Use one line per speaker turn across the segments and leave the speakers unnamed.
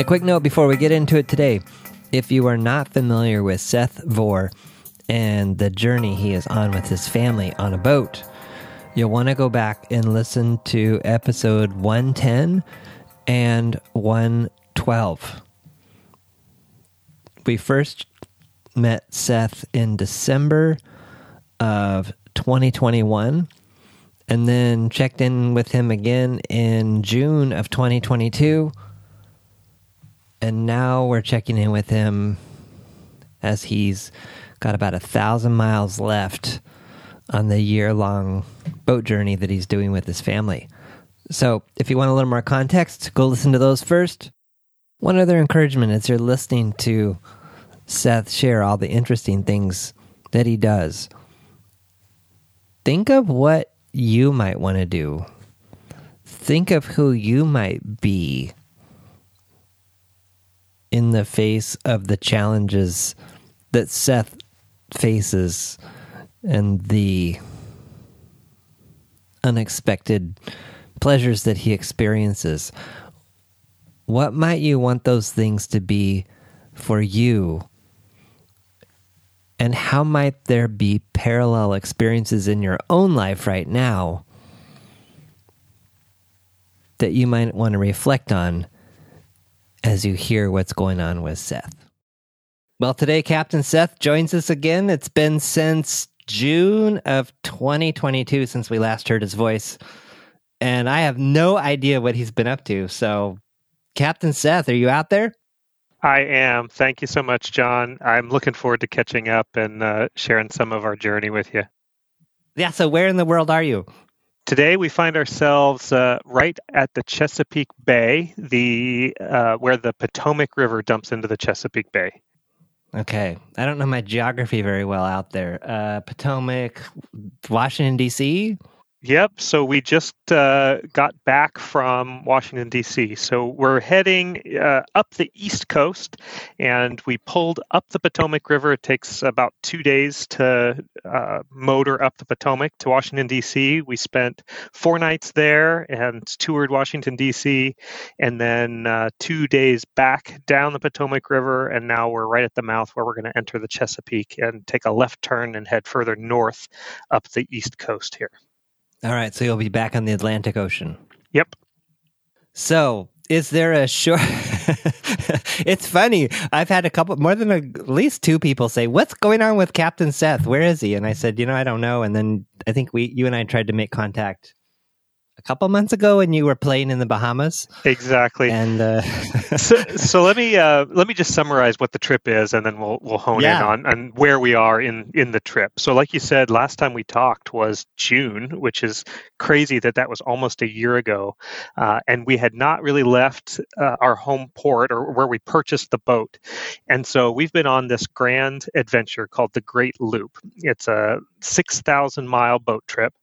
A quick note before we get into it today. If you are not familiar with Seth Vore and the journey he is on with his family on a boat, you'll want to go back and listen to episode 110 and 112. We first met Seth in December of 2021 and then checked in with him again in June of 2022. And now we're checking in with him as he's got about a thousand miles left on the year long boat journey that he's doing with his family. So, if you want a little more context, go listen to those first. One other encouragement as you're listening to Seth share all the interesting things that he does, think of what you might want to do. Think of who you might be in the face of the challenges that Seth faces and the unexpected pleasures that he experiences. What might you want those things to be for you? And how might there be parallel experiences in your own life right now that you might want to reflect on as you hear what's going on with Seth? Well, today Captain Seth joins us again. It's been since June of 2022 since we last heard his voice. And I have no idea what he's been up to. So, Captain Seth, are you out there?
I am. Thank you so much, John. I'm looking forward to catching up and uh, sharing some of our journey with you.
Yeah. So, where in the world are you?
Today, we find ourselves uh, right at the Chesapeake Bay, the uh, where the Potomac River dumps into the Chesapeake Bay.
Okay, I don't know my geography very well out there. Uh, Potomac, Washington D.C.
Yep. So we just uh, got back from Washington, D.C. So we're heading uh, up the East Coast and we pulled up the Potomac River. It takes about two days to uh, motor up the Potomac to Washington, D.C. We spent four nights there and toured Washington, D.C. and then uh, two days back down the Potomac River. And now we're right at the mouth where we're going to enter the Chesapeake and take a left turn and head further north up the East Coast here.
All right, so you'll be back on the Atlantic Ocean.
Yep.
So, is there a short? it's funny. I've had a couple, more than a, at least two people say, "What's going on with Captain Seth? Where is he?" And I said, "You know, I don't know." And then I think we, you and I, tried to make contact couple months ago when you were playing in the Bahamas.
Exactly.
And uh,
so, so let me uh, let me just summarize what the trip is, and then we'll we'll hone
Yeah.
in on, on where we are in in the trip. So, like you said, last time we talked was June, which is crazy that that was almost a year ago, uh, and we had not really left uh, our home port or where we purchased the boat, and so we've been on this grand adventure called the Great Loop. It's a six thousand mile boat trip.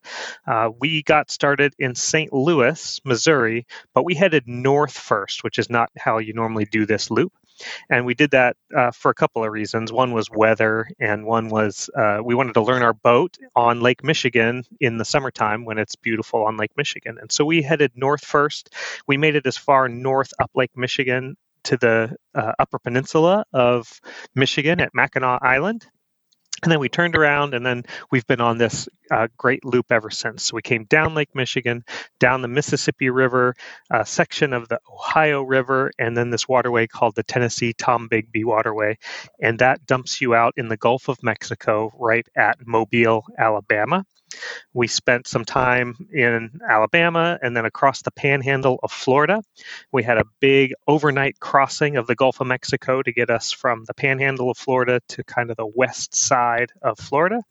Uh, we got started in St. Louis, Missouri, but we headed north first, which is not how you normally do this loop. And we did that uh, for a couple of reasons. One was weather, and one was uh, we wanted to learn our boat on Lake Michigan in the summertime when it's beautiful on Lake Michigan. And so we headed north first. We made it as far north up Lake Michigan to the uh, Upper Peninsula of Michigan at Mackinac Island. And then we turned around, and then we've been on this uh, great loop ever since. So we came down Lake Michigan, down the Mississippi River, a section of the Ohio River, and then this waterway called the Tennessee Tombigbee Waterway. And that dumps you out in the Gulf of Mexico right at Mobile, Alabama. We spent some time in Alabama and then across the panhandle of Florida. We had a big overnight crossing of the Gulf of Mexico to get us from the panhandle of Florida to kind of the west side of Florida.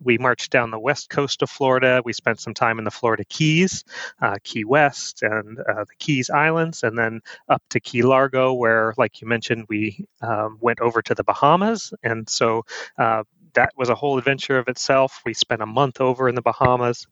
We marched down the west coast of Florida. We spent some time in the Florida Keys, uh, Key West, and uh, the Keys Islands, and then up to Key Largo, where, like you mentioned, we um, went over to the Bahamas. And so uh, that was a whole adventure of itself. We spent a month over in the Bahamas.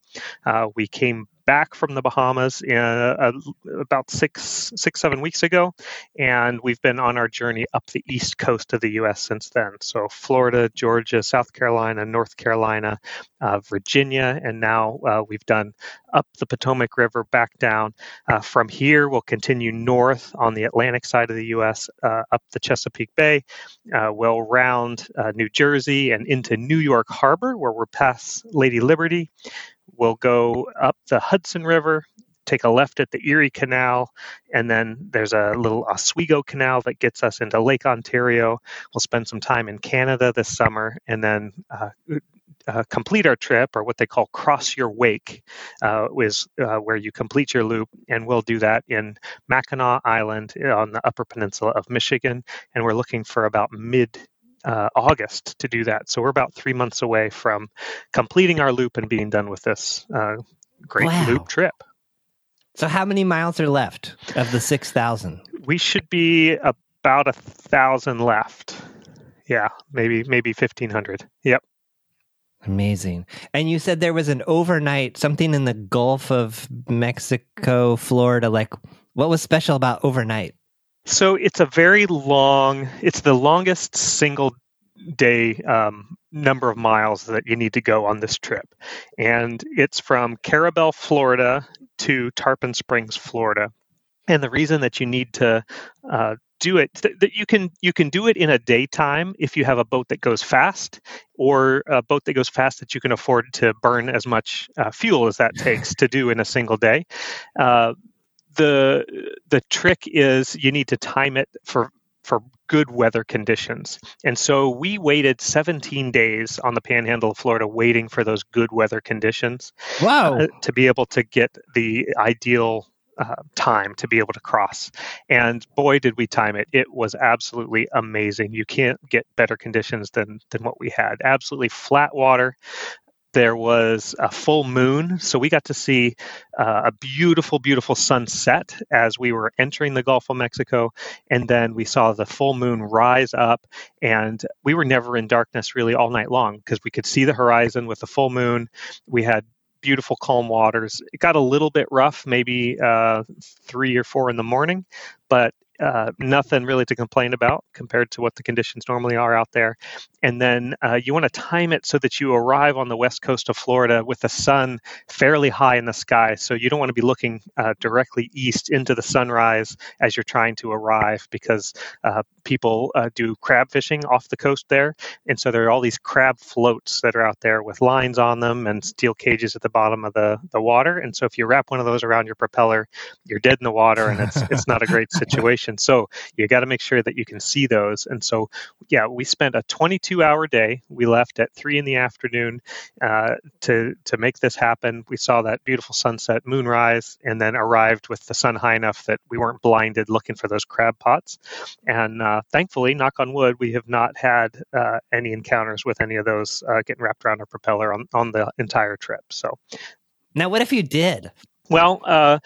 Uh, we came back from the Bahamas in, uh, about six, six, seven weeks ago, and we've been on our journey up the east coast of the U.S. since then. So Florida, Georgia, South Carolina, North Carolina, uh, Virginia, and now uh, we've done up the Potomac River back down. Uh, from here, we'll continue north on the Atlantic side of the U.S. Uh, up the Chesapeake Bay. Uh, we'll round New Jersey and into New York Harbor, where we're past Lady Liberty. We'll go up the Hudson River, take a left at the Erie Canal, and then there's a little Oswego Canal that gets us into Lake Ontario. We'll spend some time in Canada this summer, and then uh, uh, complete our trip, or what they call cross your wake, uh, is uh, where you complete your loop, and we'll do that in Mackinac Island on the Upper Peninsula of Michigan, and we're looking for about mid uh, August to do that. So we're about three months away from completing our loop and being done with this uh, great wow. loop trip.
So how many miles are left of the six thousand?
We should be about a thousand left. Yeah, maybe maybe fifteen hundred. Yep.
Amazing. And you said there was an overnight something in the Gulf of Mexico, Florida. Like, what was special about overnight?
So it's a very long. It's the longest single day um, number of miles that you need to go on this trip, and it's from Carrabelle, Florida, to Tarpon Springs, Florida. And the reason that you need to uh, do it that you can you can do it in a daytime if you have a boat that goes fast or a boat that goes fast that you can afford to burn as much uh, fuel as that takes to do in a single day uh, the the trick is you need to time it for for good weather conditions. And so we waited 17 days on the panhandle of Florida waiting for those good weather conditions.
Wow. Uh,
to be able to get the ideal uh, time to be able to cross. And boy, did we time it! It was absolutely amazing. You can't get better conditions than than what we had. Absolutely flat water. There was a full moon, so we got to see uh, a beautiful, beautiful sunset as we were entering the Gulf of Mexico, and then we saw the full moon rise up, and we were never in darkness really all night long because we could see the horizon with the full moon. We had beautiful calm waters. It got a little bit rough, maybe uh, three or four in the morning, but uh, nothing really to complain about compared to what the conditions normally are out there. And then uh, you want to time it so that you arrive on the west coast of Florida with the sun fairly high in the sky. So you don't want to be looking uh, directly east into the sunrise as you're trying to arrive because uh, people uh, do crab fishing off the coast there. And so there are all these crab floats that are out there with lines on them and steel cages at the bottom of the, the water. And so if you wrap one of those around your propeller, you're dead in the water and it's, it's not a great situation. So you got to make sure that you can see those. And so, yeah, we spent a 22 hour day. We left at three in the afternoon uh, to to make this happen. We saw that beautiful sunset, moonrise, and then arrived with the sun high enough that we weren't blinded looking for those crab pots. And uh, thankfully, knock on wood, we have not had uh, any encounters with any of those uh, getting wrapped around our propeller on, on the entire trip. So
now, what if you did?
Well, uh,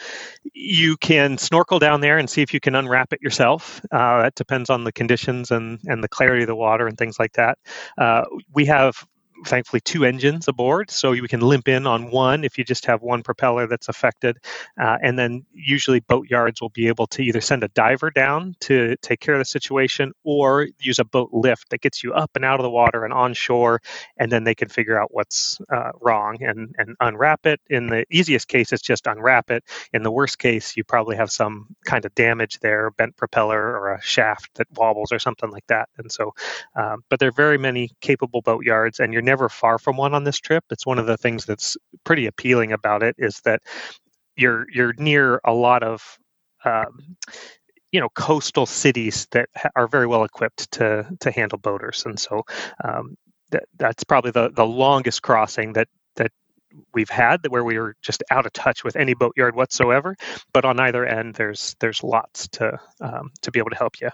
you can snorkel down there and see if you can unwrap it yourself. Uh, that depends on the conditions and, and the clarity of the water and things like that. Uh, we have thankfully two engines aboard, so you can limp in on one if you just have one propeller that's affected. Uh, and then usually boat yards will be able to either send a diver down to take care of the situation or use a boat lift that gets you up and out of the water and on shore, and then they can figure out what's uh, wrong and, and unwrap it. In the easiest case, it's just unwrap it. In the worst case, you probably have some kind of damage there, bent propeller or a shaft that wobbles or something like that. And so, um, but there are very many capable boat yards, and you're never far from one on this trip. It's one of the things that's pretty appealing about it is that you're you're near a lot of um, you know coastal cities that are very well equipped to to handle boaters, and so um, that that's probably the the longest crossing that that we've had where we were just out of touch with any boatyard whatsoever. But on either end, there's there's lots to um, to be able to help you.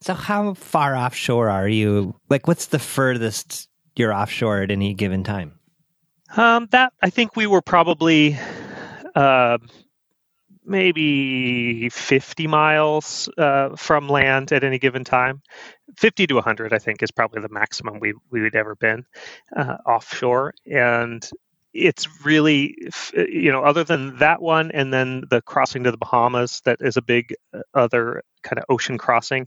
So, how far offshore are you? Like, what's the furthest you're offshore at any given time?
Um, that I think we were probably uh, maybe 50 miles uh, from land at any given time. 50 to 100, I think, is probably the maximum we we would ever been uh, offshore. And it's really you know other than that one and then the crossing to the bahamas that is a big uh, other kind of ocean crossing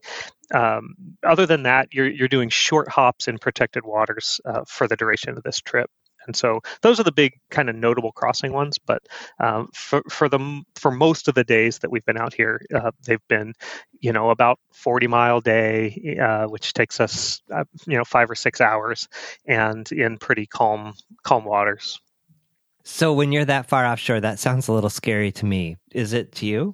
um, other than that you're, you're doing short hops in protected waters uh, for the duration of this trip and so those are the big kind of notable crossing ones. But um, for for the for most of the days that we've been out here, uh, they've been, you know, about 40 mile day, uh, which takes us, uh, you know, five or six hours, and in pretty calm calm waters.
So when you're that far offshore, that sounds a little scary to me. Is it to you?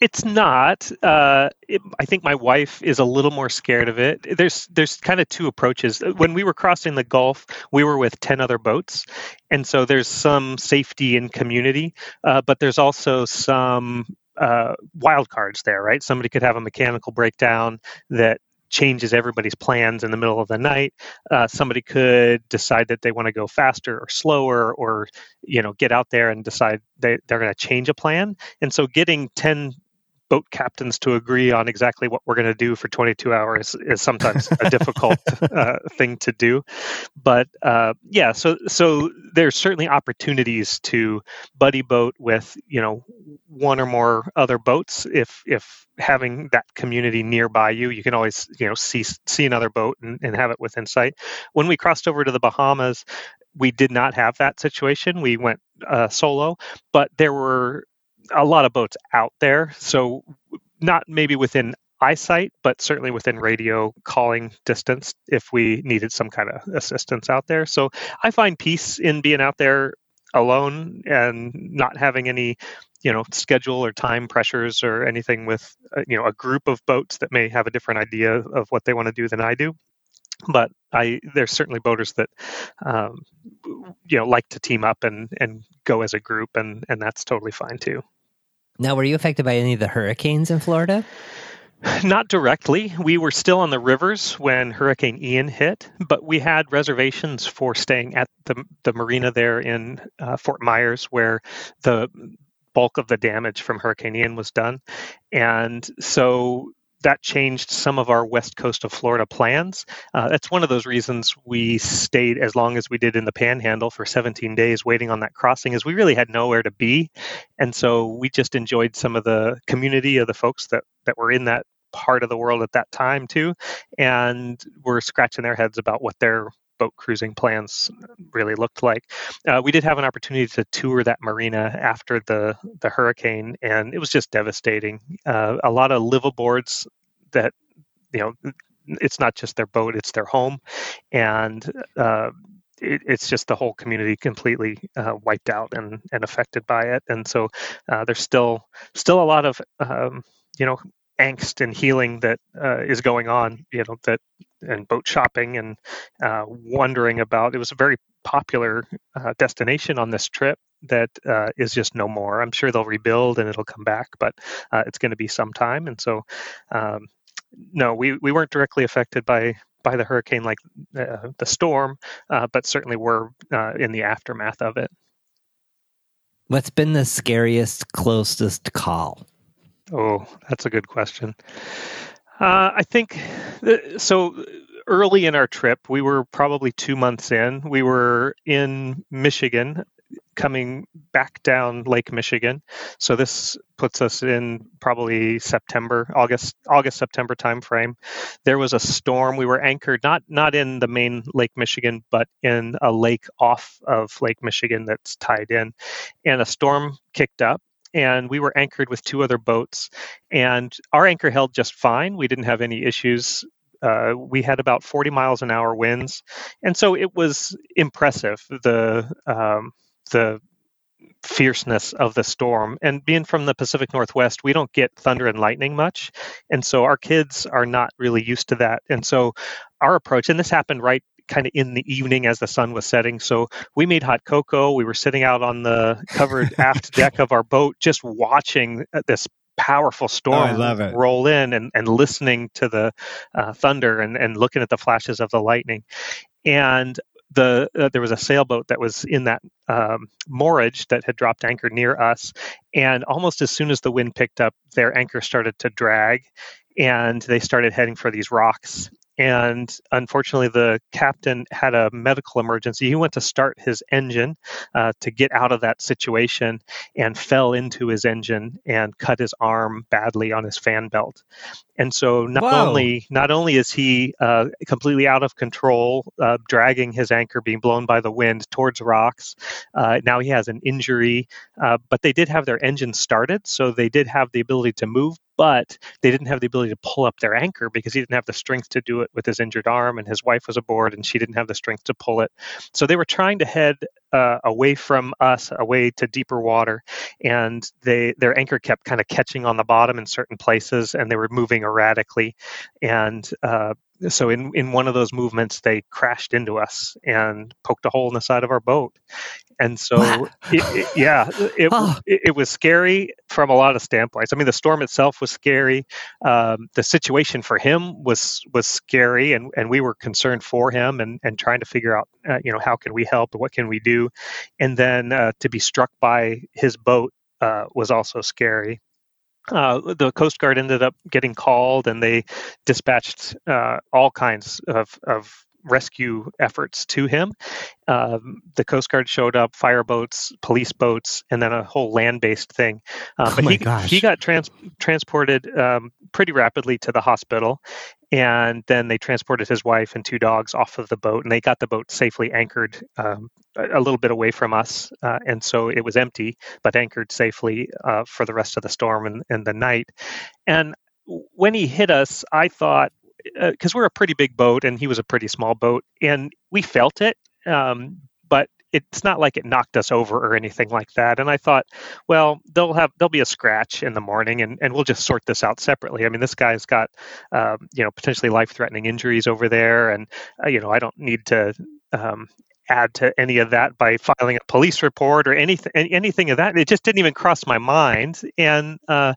It's not. Uh, it, I think my wife is a little more scared of it. There's there's kind of two approaches. When we were crossing the Gulf, we were with ten other boats, and so there's some safety and community, uh, but there's also some uh, wild cards there, right? Somebody could have a mechanical breakdown that changes everybody's plans in the middle of the night. Uh, somebody could decide that they want to go faster or slower, or you know, get out there and decide they, they're going to change a plan. And so, getting ten boat captains to agree on exactly what we're going to do for 22 hours is sometimes a difficult uh, thing to do. But uh, yeah, so so there's certainly opportunities to buddy boat with you know one or more other boats. If if having that community nearby you you can always you know see see another boat and, and have it within sight. When we crossed over to the bahamas we did not have that situation. We went uh, solo but there were a lot of boats out there. So not maybe within eyesight, but certainly within radio calling distance if we needed some kind of assistance out there. So I find peace in being out there alone and not having any you know schedule or time pressures or anything with uh, you know a group of boats that may have a different idea of what they want to do than I do but I there's certainly boaters that um, you know like to team up and and go as a group and and that's totally fine too.
Now, were you affected by any of the hurricanes in Florida?
Not directly. We were still on the rivers when Hurricane Ian hit, but we had reservations for staying at the the marina there in uh, Fort Myers, where the bulk of the damage from Hurricane Ian was done, and so that changed some of our west coast of Florida plans. Uh, that's one of those reasons we stayed as long as we did in the Panhandle for 17 days, waiting on that crossing, is we really had nowhere to be, and so we just enjoyed some of the community of the folks that that were in that part of the world at that time too, and were scratching their heads about what their boat cruising plans really looked like. Uh, we did have an opportunity to tour that marina after the the hurricane, and it was just devastating. Uh, a lot of liveaboards that you know it's not just their boat it's their home and uh, it, it's just the whole community completely uh, wiped out and, and affected by it and so uh, there's still still a lot of um, you know angst and healing that uh, is going on you know that and boat shopping and uh, wondering about it was a very popular uh, destination on this trip that uh, is just no more. I'm sure they'll rebuild and it'll come back, but uh, it's going to be some time. And so, um, no, we, we weren't directly affected by by the hurricane like uh, the storm, but certainly we're in the aftermath of it.
What's been the scariest, closest call?
Oh, that's a good question. Uh, I think so. Early in our trip, we were probably two months in. We were in Michigan coming back down Lake Michigan. So this puts us in probably September, August, August September timeframe. There was a storm. We were anchored not not in the main Lake Michigan, but in a lake off of Lake Michigan that's tied in, and a storm kicked up. And we were anchored with two other boats, and our anchor held just fine. We didn't have any issues uh, we had about 40 miles an hour winds, and so it was impressive. The um, the fierceness of the storm. And being from the Pacific Northwest, we don't get thunder and lightning much. And so our kids are not really used to that. And so our approach, and this happened right kind of in the evening as the sun was setting. So we made hot cocoa. We were sitting out on the covered aft deck of our boat, just watching this powerful storm
oh,
roll in and, and listening to the uh, thunder and, and looking at the flashes of the lightning. And the uh, there was a sailboat that was in that um, moorage that had dropped anchor near us, and almost as soon as the wind picked up, their anchor started to drag, and they started heading for these rocks. And unfortunately, the captain had a medical emergency. He went to start his engine uh, to get out of that situation and fell into his engine and cut his arm badly on his fan belt. And so, not
Whoa.
only not only is he uh, completely out of control, uh, dragging his anchor, being blown by the wind towards rocks, uh, now he has an injury. Uh, but they did have their engine started, so they did have the ability to move but they didn't have the ability to pull up their anchor because he didn't have the strength to do it with his injured arm, and his wife was aboard and she didn't have the strength to pull it. So they were trying to head uh, away from us, away to deeper water, and they their anchor kept kind of catching on the bottom in certain places, and they were moving erratically, and uh, so in, in one of those movements they crashed into us and poked a hole in the side of our boat. And so it, it, yeah it, oh. it, was scary from a lot of standpoints. I mean the storm itself was scary. Um, the situation for him was was scary and, and we were concerned for him and, and trying to figure out uh, you know how can we help what can we do. And then uh, to be struck by his boat uh, was also scary uh, the Coast Guard ended up getting called, and they dispatched uh, all kinds of, of rescue efforts to him. Um, the Coast Guard showed up, fire boats, police boats, and then a whole land-based thing.
Uh, oh
but he,
gosh.
he got trans- transported um, pretty rapidly to the hospital, and then they transported his wife and two dogs off of the boat, and they got the boat safely anchored um, a little bit away from us, uh, and so it was empty but anchored safely uh, for the rest of the storm and, and the night. And when he hit us, I thought because uh, we're a pretty big boat and he was a pretty small boat, and we felt it, um, but it's not like it knocked us over or anything like that. And I thought, well, they'll have there'll be a scratch in the morning, and, and we'll just sort this out separately. I mean, this guy's got um, you know potentially life threatening injuries over there, and uh, you know I don't need to um, add to any of that by filing a police report or anything anything of that. It just didn't even cross my mind. And uh,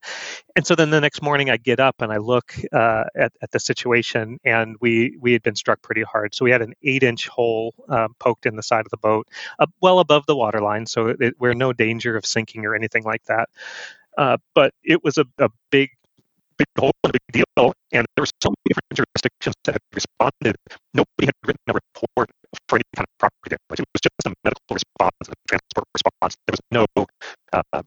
and so then the next morning I get up and I look uh, at, at the situation and we we had been struck pretty hard. So we had an eight inch hole uh, poked in the side of the boat, uh, well above the waterline. So it, we're no danger of sinking or anything like that. Uh, but it was a, a big big hole a big deal. And there were so many different jurisdictions that had responded. Nobody had written a report for any kind just a medical response a transport response. There was no uh,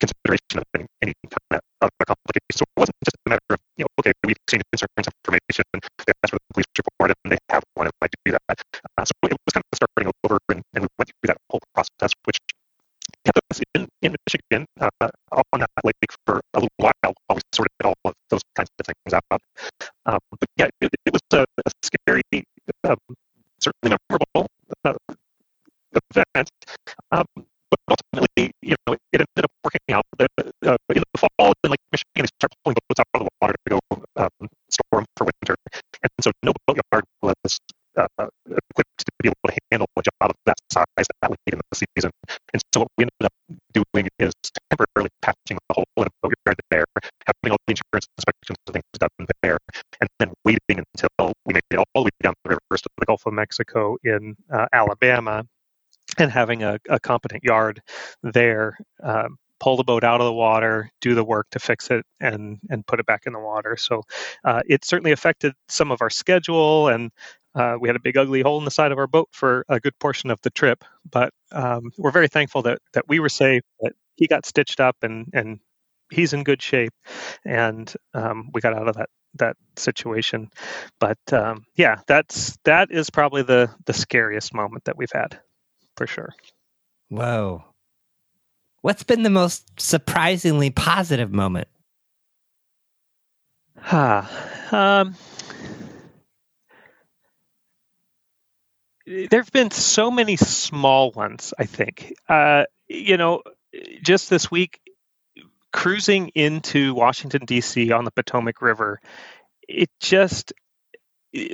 consideration of any, any kind of other complications. So it wasn't just a matter of, you know, okay, we've seen concerns information, and they asked for the police report, and they have one, and I do that. Uh, so it was kind of starting over, and, and we went through that whole process, which kept us in, in Michigan uh, on that Mexico in uh, Alabama, and having a, a, competent yard there. Um, pull the boat out of the water, do the work to fix it, and and put it back in the water. So uh, it certainly affected some of our schedule, and uh, we had a big ugly hole in the side of our boat for a good portion of the trip. But um, we're very thankful that that we were safe, that he got stitched up, and and he's in good shape, and um, we got out of that that situation. But um, yeah, that's that is probably the the scariest moment that we've had, for sure.
Whoa. What's been the most surprisingly positive moment?
Huh. Um, there have been so many small ones, I think. Uh, you know, just this week, cruising into Washington, D.C. on the Potomac River, it just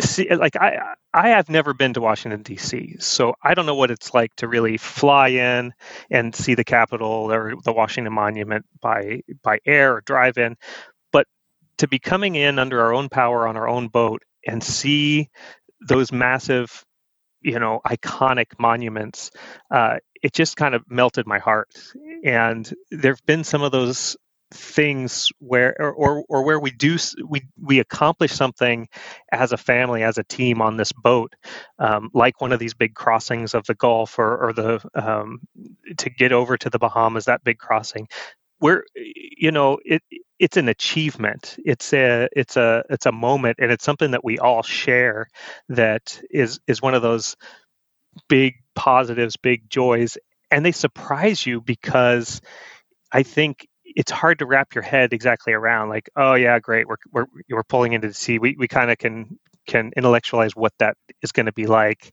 see like i i have never been to washington d.c so i don't know what it's like to really fly in and see the capitol or the washington monument by by air or drive in but to be coming in under our own power on our own boat and see those massive you know iconic monuments uh, it just kind of melted my heart. And there have been some of those things where or, or, or where we do we we accomplish something as a family as a team on this boat um, like one of these big crossings of the gulf or, or the um, to get over to the bahamas that big crossing where you know it it's an achievement. It's a it's a it's a moment and it's something that we all share that is is one of those big positives big joys and they surprise you because i think it's hard to wrap your head exactly around like oh yeah great we're we're, we're pulling into the sea. We, we kind of can can intellectualize what that is going to be like.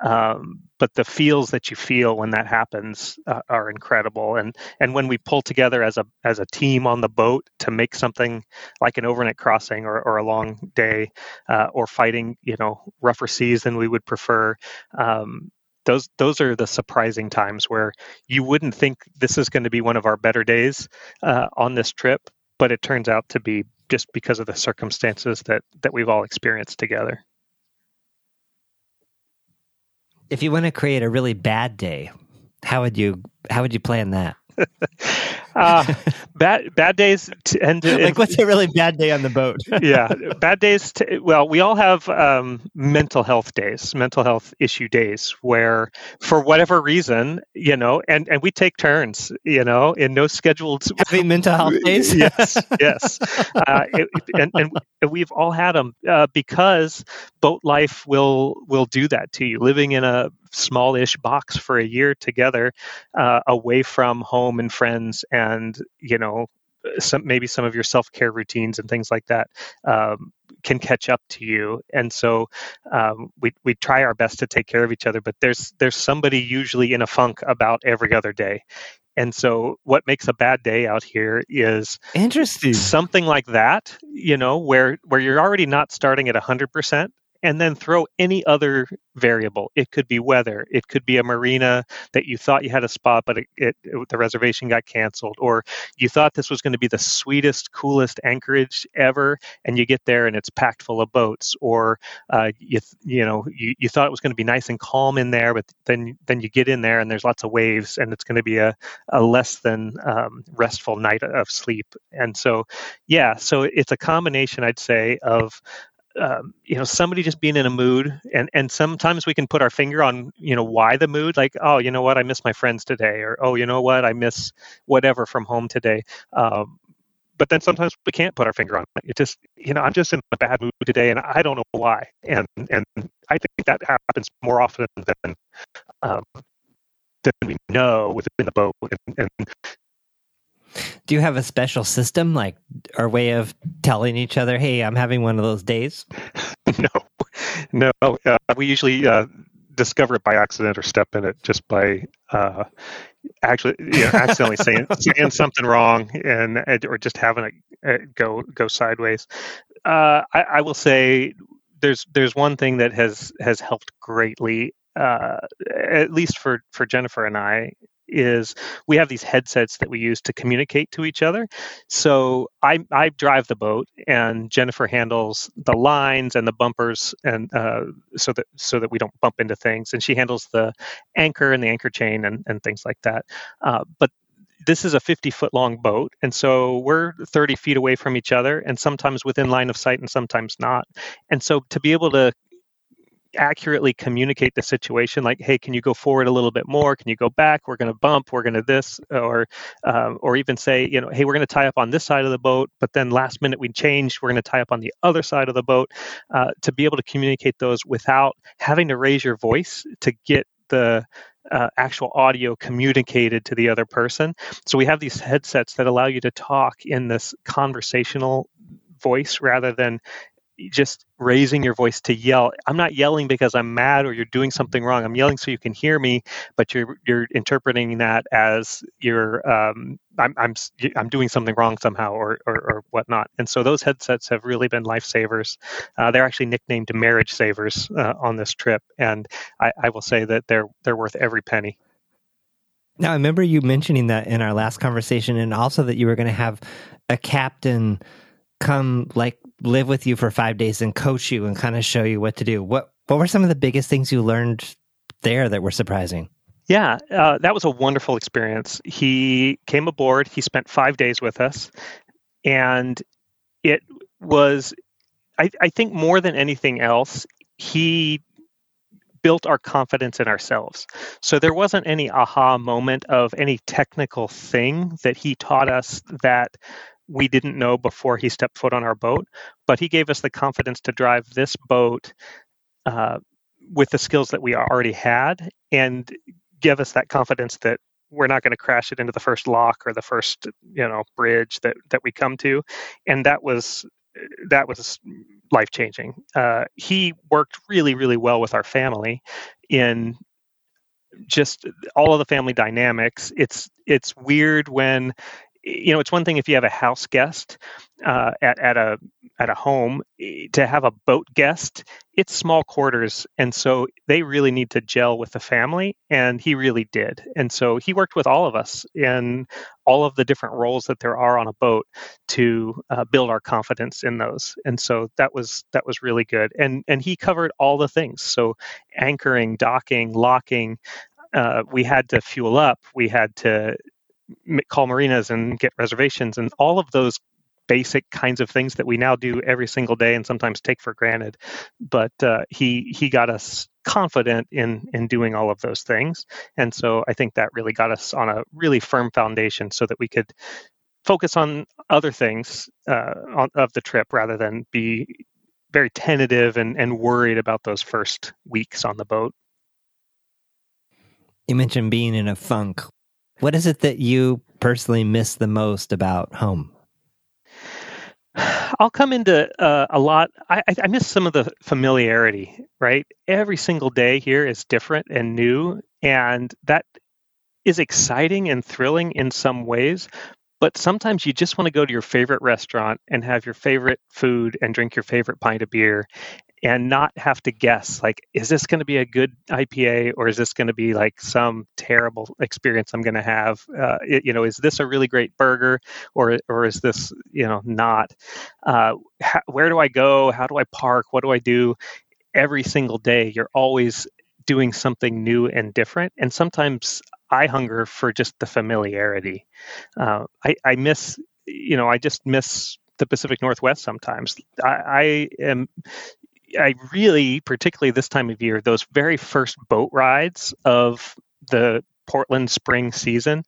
Um, but the feels that you feel when that happens uh, are incredible. And and when we pull together as a as a team on the boat to make something like an overnight crossing or, or a long day uh, or fighting you know rougher seas than we would prefer um, those those are the surprising times where you wouldn't think this is going to be one of our better days uh, on this trip, but it turns out to be just because of the circumstances that that we've all experienced together.
If you want to create a really bad day, how would you how would you plan that?
uh, bad bad days to
like what's a really bad day on the boat?
yeah, bad days. T- well, we all have um, mental health days, mental health issue days, where for whatever reason, you know, and and we take turns, you know, in no scheduled
having mental health days.
yes, yes, uh, it, and, and we've all had them uh, because boat life will will do that to you. Living in a smallish box for a year together, uh, away from home and friends, and you know, some maybe some of your self care routines and things like that um, can catch up to you. And so um, we we try our best to take care of each other, but there's there's somebody usually in a funk about every other day. And so, what makes a bad day out here is
interesting
something like that. You know, where where you're already not starting at hundred percent, and then throw any other variable. It could be weather. It could be a marina that you thought you had a spot, but it, it, it, the reservation got canceled, or you thought this was going to be the sweetest, coolest anchorage ever, and you get there and it's packed full of boats, or uh, you you know you, you thought it was going to be nice and calm in there, but then then you get in there and there's lots of waves, and it's going to be a, a less than um, restful night of sleep. And so, yeah, so it's a combination, I'd say, of um, you know somebody just being in a mood and and sometimes we can put our finger on you know why the mood like oh you know what i miss my friends today or oh you know what i miss whatever from home today um, but then sometimes we can't put our finger on it. It just, you know, I'm just in a bad mood today, and I don't know why. And and I think that happens more often than um, than we know within the boat. And, and
do you have a special system, like our way of telling each other, "Hey, I'm having one of those days"?
no, no. Uh, we usually uh, discover it by accident or step in it just by uh, actually, you know, accidentally saying saying something wrong and or just having it uh, go go sideways. Uh, I, I will say there's there's one thing that has has helped greatly uh, at least for for Jennifer and I, is we have these headsets that we use to communicate to each other. So I, I drive the boat, and Jennifer handles the lines and the bumpers, and uh, so that so that we don't bump into things. And she handles the anchor and the anchor chain and, and things like that. Uh, but this is a 50 foot long boat and so we're 30 feet away from each other and sometimes within line of sight and sometimes not and so to be able to accurately communicate the situation like hey can you go forward a little bit more can you go back we're going to bump we're going to this or um, or even say you know hey we're going to tie up on this side of the boat but then last minute we changed we're going to tie up on the other side of the boat uh, to be able to communicate those without having to raise your voice to get the uh, actual audio communicated to the other person. So we have these headsets that allow you to talk in this conversational voice rather than just raising your voice to yell. I'm not yelling because I'm mad or you're doing something wrong. I'm yelling so you can hear me, but you're you're interpreting that as you're um, I'm I'm I'm doing something wrong somehow or, or, or whatnot. And so those headsets have really been lifesavers. Uh, they're actually nicknamed marriage savers uh, on this trip, and I, I will say that they're they're worth every penny.
Now, I remember you mentioning that in our last conversation, and also that you were going to have a captain come like live with you for five days and coach you and kind of show you what to do. What what were some of the biggest things you learned there that were surprising?
Yeah, uh, that was a wonderful experience. He came aboard. He spent five days with us, and it was, I, I think, more than anything else, he built our confidence in ourselves. So there wasn't any aha moment of any technical thing that he taught us that we didn't know before he stepped foot on our boat, but he gave us the confidence to drive this boat uh, with the skills that we already had and give us that confidence that we're not going to crash it into the first lock or the first you know bridge that that we come to. And that was that was life changing uh, he worked really really well with our family in just all of the family dynamics. It's it's weird when you know, it's one thing if you have a house guest uh, at at a at a home to have a boat guest. It's small quarters, and so they really need to gel with the family, and he really did. And so he worked with all of us in all of the different roles that there are on a boat to uh, build our confidence in those. And so that was that was really good. And and he covered all the things. So anchoring, docking, locking. Uh, we had to fuel up. We had to call marinas and get reservations and all of those basic kinds of things that we now do every single day and sometimes take for granted. But uh, he he got us confident in in doing all of those things, and so I think that really got us on a really firm foundation so that we could focus on other things uh, on, of the trip rather than be very tentative and, and worried about those first weeks on the boat.
You mentioned being in a funk. What is it that you personally miss the most about home?
I'll come into uh, a lot. I, I, miss some of the familiarity, right? Every single day here is different and new, and that is exciting and thrilling in some ways. But sometimes you just want to go to your favorite restaurant and have your favorite food and drink your favorite pint of beer and not have to guess like is this going to be a good ipa or is this going to be like some terrible experience i'm going to have? Uh, it, you know is this a really great burger or or is this you know not? Uh, how, where do i go? How do i park? What do i do? Every single day you're always doing something new and different. And sometimes i hunger for just the familiarity uh, I, I miss you know i just miss the Pacific Northwest sometimes. I, I, am I really, particularly this time of year, those very first boat rides of the Portland spring season,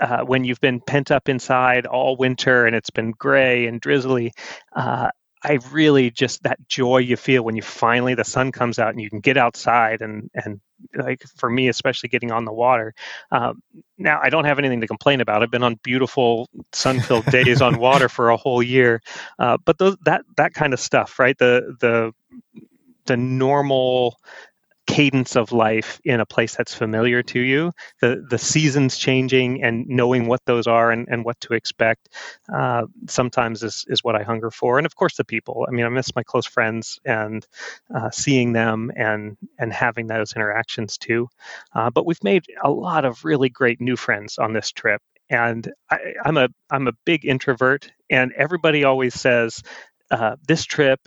uh, when you've been pent up inside all winter and it's been gray and drizzly, uh, I really just that joy you feel when you finally the sun comes out and you can get outside and and like for me especially getting on the water. Um, now I don't have anything to complain about. I've been on beautiful sun-filled days on water for a whole year, uh, but those, that that kind of stuff, right? The the the normal cadence of life in a place that's familiar to you the the seasons changing and knowing what those are and, and what to expect uh, sometimes is, is what i hunger for. And of course the people. I mean i miss my close friends and uh, seeing them and and having those interactions too. Uh, but we've made a lot of really great new friends on this trip. And I, i'm a i'm a big introvert. And everybody always says uh, this trip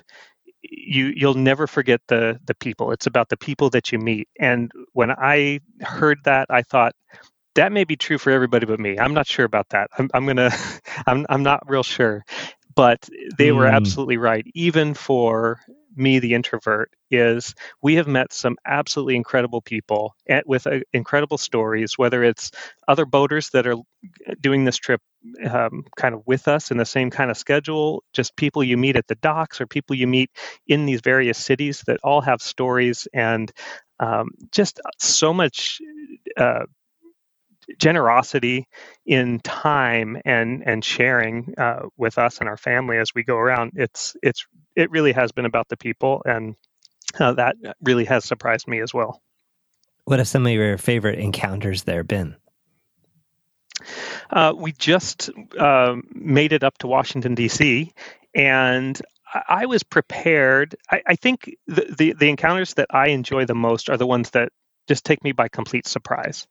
you you'll never forget the the people. It's about the people that you meet. And when I heard that, I thought that may be true for everybody but me. I'm not sure about that. I'm, I'm gonna I'm I'm not real sure. But they mm. were hmm. absolutely right. Even for me, the introvert, is we have met some absolutely incredible people at, with uh, incredible stories, whether it's other boaters that are doing this trip um, kind of with us in the same kind of schedule, just people you meet at the docks or people you meet in these various cities that all have stories and um, just so much uh, generosity in time and and sharing uh, with us and our family as we go around. It's it's it really has been about the people, and uh, that really has surprised me as well.
What have some of your favorite encounters there been?
Uh, we just uh, made it up to Washington D.C. and I was prepared. I, I think the, the, the encounters that I enjoy the most are the ones that just take me by complete surprise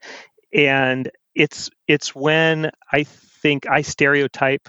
and it's it's when I think I stereotype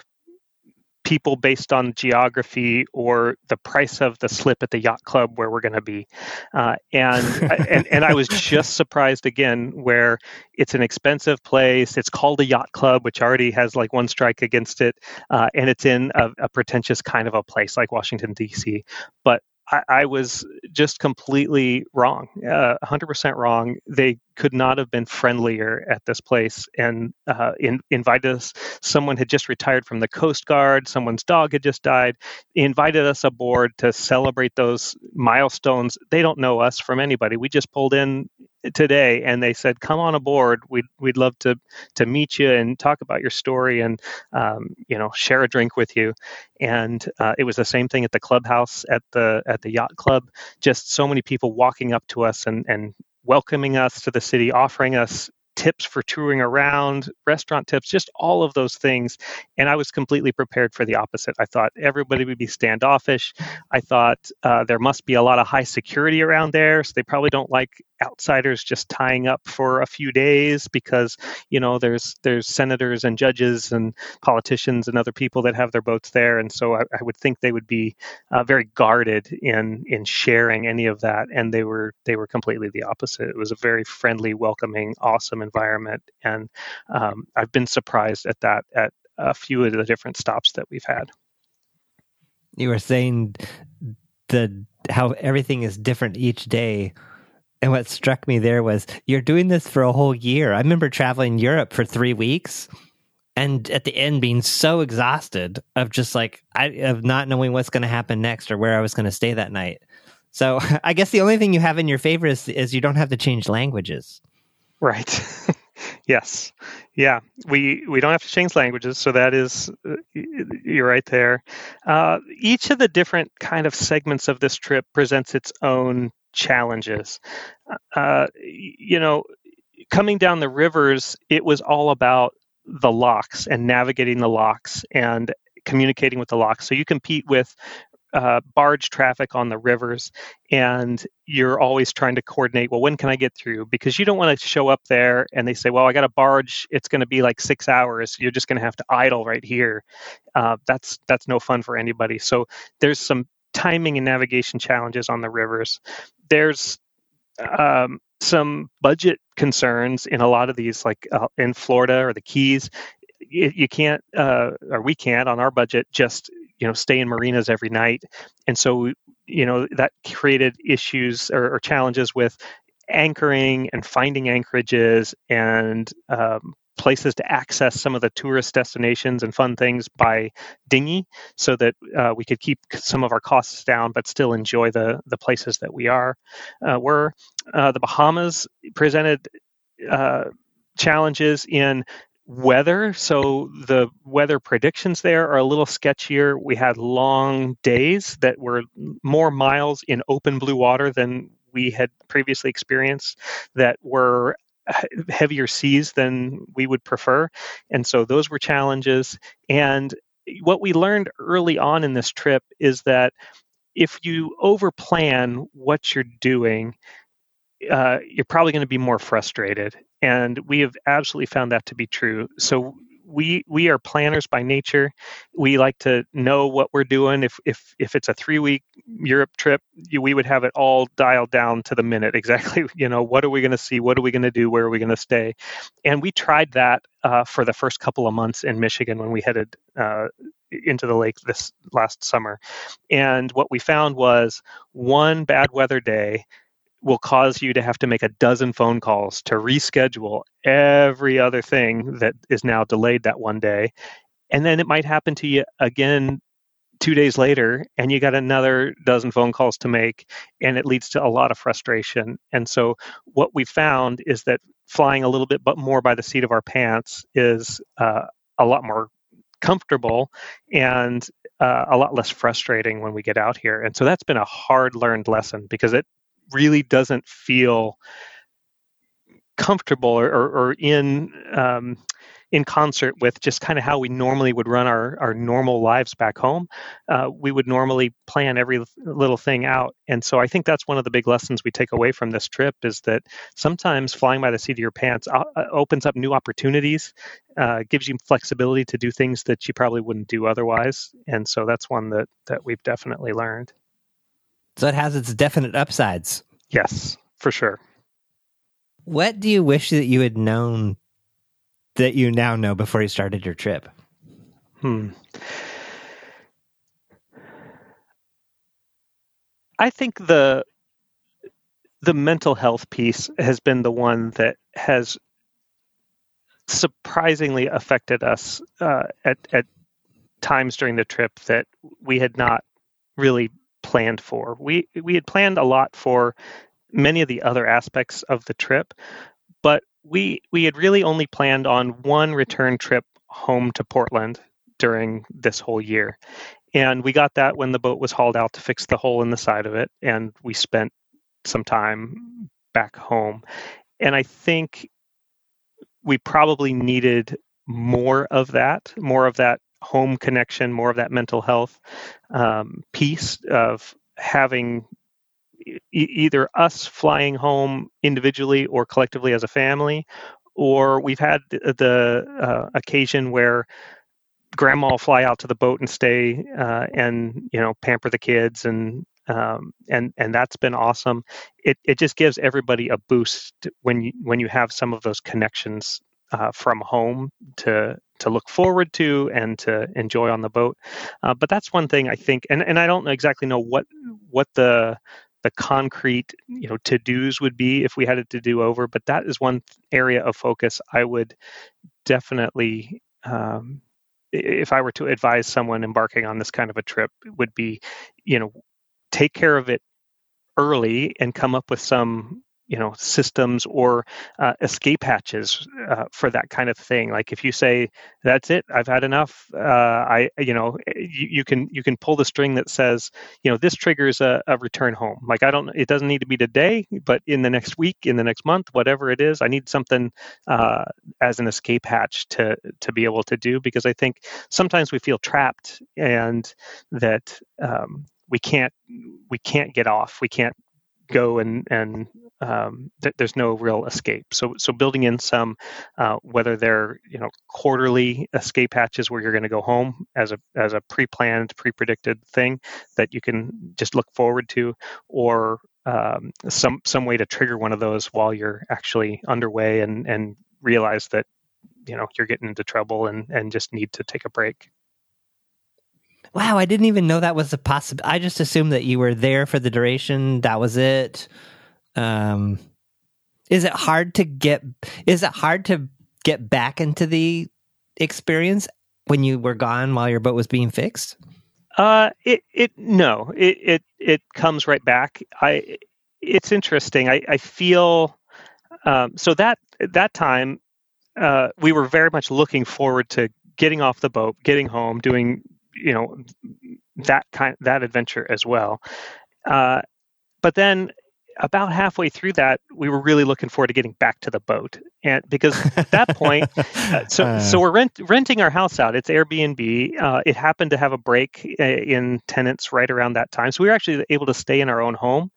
people based on geography or the price of the slip at the yacht club where we're going to be. Uh, and, and, and I was just surprised again where it's an expensive place. It's called a yacht club, which already has like one strike against it. Uh, and it's in a, a pretentious kind of a place like Washington, D.C. But I, I, was just completely wrong, uh, 100% wrong. They could not have been friendlier at this place and uh, in, invited us. Someone had just retired from the Coast Guard, someone's dog had just died, he invited us aboard to celebrate those milestones. They don't know us from anybody. We just pulled in today and they said come on aboard we'd, we'd love to to meet you and talk about your story and um, you know share a drink with you and uh, it was the same thing at the clubhouse at the at the yacht club just so many people walking up to us and and welcoming us to the city, offering us tips for touring around, restaurant tips, just all of those things. And I was completely prepared for the opposite. I thought everybody would be standoffish. I thought uh, there must be a lot of high security around there, so they probably don't like outsiders just tying up for a few days because you know there's there's senators and judges and politicians and other people that have their boats there, and so I, I would think they would be uh, very guarded in in sharing any of that. And they were they were completely the opposite. It was a very friendly, welcoming, awesome environment. And um, I've been surprised at that at a few of the different stops that we've had.
You were saying the how everything is different each day. And what struck me there was you're doing this for a whole year. I remember traveling Europe for three weeks and at the end being so exhausted of just like I, of not knowing what's going to happen next or where I was going to stay that night. So I guess the only thing you have in your favor is, is you don't have to change languages.
Right. yes. Yeah. We we don't have to change languages, so that is uh, you're right there. Uh, each of the different kind of segments of this trip presents its own challenges. Uh, you know, coming down the rivers, it was all about the locks and navigating the locks and communicating with the locks. So you compete with uh, barge traffic on the rivers and you're always trying to coordinate well when can i get through? Because you don't want to show up there and they say well i got a barge it's going to be like six hours you're just going to have to idle right here. Uh, that's that's no fun for anybody. So there's some timing and navigation challenges on the rivers. There's um, some budget concerns in a lot of these like uh, in florida or the keys you, can't uh, or we can't on our budget just you know stay in marinas every night. And so you know that created issues or, or challenges with anchoring and finding anchorages and um, places to access some of the tourist destinations and fun things by dinghy so that uh, we could keep some of our costs down but still enjoy the the places that we are. Uh, were uh, the bahamas presented uh, challenges in weather. So the weather predictions there are a little sketchier. We had long days that were more miles in open blue water than we had previously experienced that were heavier seas than we would prefer. And so those were challenges. And what we learned early on in this trip is that if you overplan what you're doing, uh, you're probably going to be more frustrated and we have absolutely found that to be true. So we we are planners by nature. We like to know what we're doing. If if if it's a three week Europe trip, we would have it all dialed down to the minute exactly. You know, what are we going to see? What are we going to do? Where are we going to stay? And we tried that uh, for the first couple of months in Michigan when we headed uh, into the lake this last summer. And what we found was one bad weather day will cause you to have to make a dozen phone calls to reschedule every other thing that is now delayed that one day. And then it might happen to you again two days later, and you got another dozen phone calls to make, and it leads to a lot of frustration. And so, what we found is that flying a little bit but more by the seat of our pants is uh, a lot more comfortable and uh, a lot less frustrating when we get out here. And so that's been a hard learned lesson because it really doesn't feel comfortable or, or, or in um, in concert with just kind of how we normally would run our, our normal lives back home. Uh, we would normally plan every little thing out. And so I think that's one of the big lessons we take away from this trip is that sometimes flying by the seat of your pants uh, uh opens up new opportunities, uh, gives you flexibility to do things that you probably wouldn't do otherwise. And so that's one that, that we've definitely learned.
So it has its definite upsides.
Yes, for sure.
What do you wish that you had known that you now know before you started your trip?
Hmm. I think the the mental health piece has been the one that has surprisingly affected us uh, at at times during the trip that we had not really planned for. We we had planned a lot for many of the other aspects of the trip, but we we had really only planned on one return trip home to Portland during this whole year. And we got that when the boat was hauled out to fix the hole in the side of it and we spent some time back home. And I think we probably needed more of that, more of that home connection, more of that mental health um, piece of having e- either us flying home individually or collectively as a family, or we've had the, the uh, occasion where grandma will fly out to the boat and stay uh, and you know pamper the kids and um, and and that's been awesome. It it just gives everybody a boost when you when you have some of those connections uh, from home to to look forward to and to enjoy on the boat. Uh, but that's one thing I think, and, and I don't exactly know what what the the concrete you know to dos would be if we had it to do over. But that is one area of focus I would definitely. Um, if I were to advise someone embarking on this kind of a trip, would be, you know, take care of it early and come up with some you know systems or uh, escape hatches uh, for that kind of thing. Like if you say that's it i've had enough uh, i you know you, you, can you can pull the string that says you know this triggers a, a, return home. Like i don't it doesn't need to be today but in the next week in the next month whatever it is i need something uh, as an escape hatch to to be able to do because i think sometimes we feel trapped and that um, we can't we can't get off we can't go and and um, th- there's no real escape. So so building in some uh, whether they're you know quarterly escape hatches where you're going to go home as a as a pre-planned, pre-predicted thing that you can just look forward to, or um, some some way to trigger one of those while you're actually underway and and realize that you know you're getting into trouble and and just need to take a break.
Wow, I didn't even know that was a possibility. I just assumed that you were there for the duration. That was it. Um, is it hard to get? Is it hard to get back into the experience when you were gone while your boat was being fixed?
Uh, it it no, it it it comes right back. I it's interesting. I I feel um, so that that time uh, we were very much looking forward to getting off the boat, getting home, doing you know that kind that adventure as well. Uh, but then about halfway through that, we were really looking forward to getting back to the boat, and because at that point, uh, so uh, so we're rent, renting our house out. It's Airbnb. Uh, it happened to have a break uh, in tenants right around that time, so we were actually able to stay in our own home,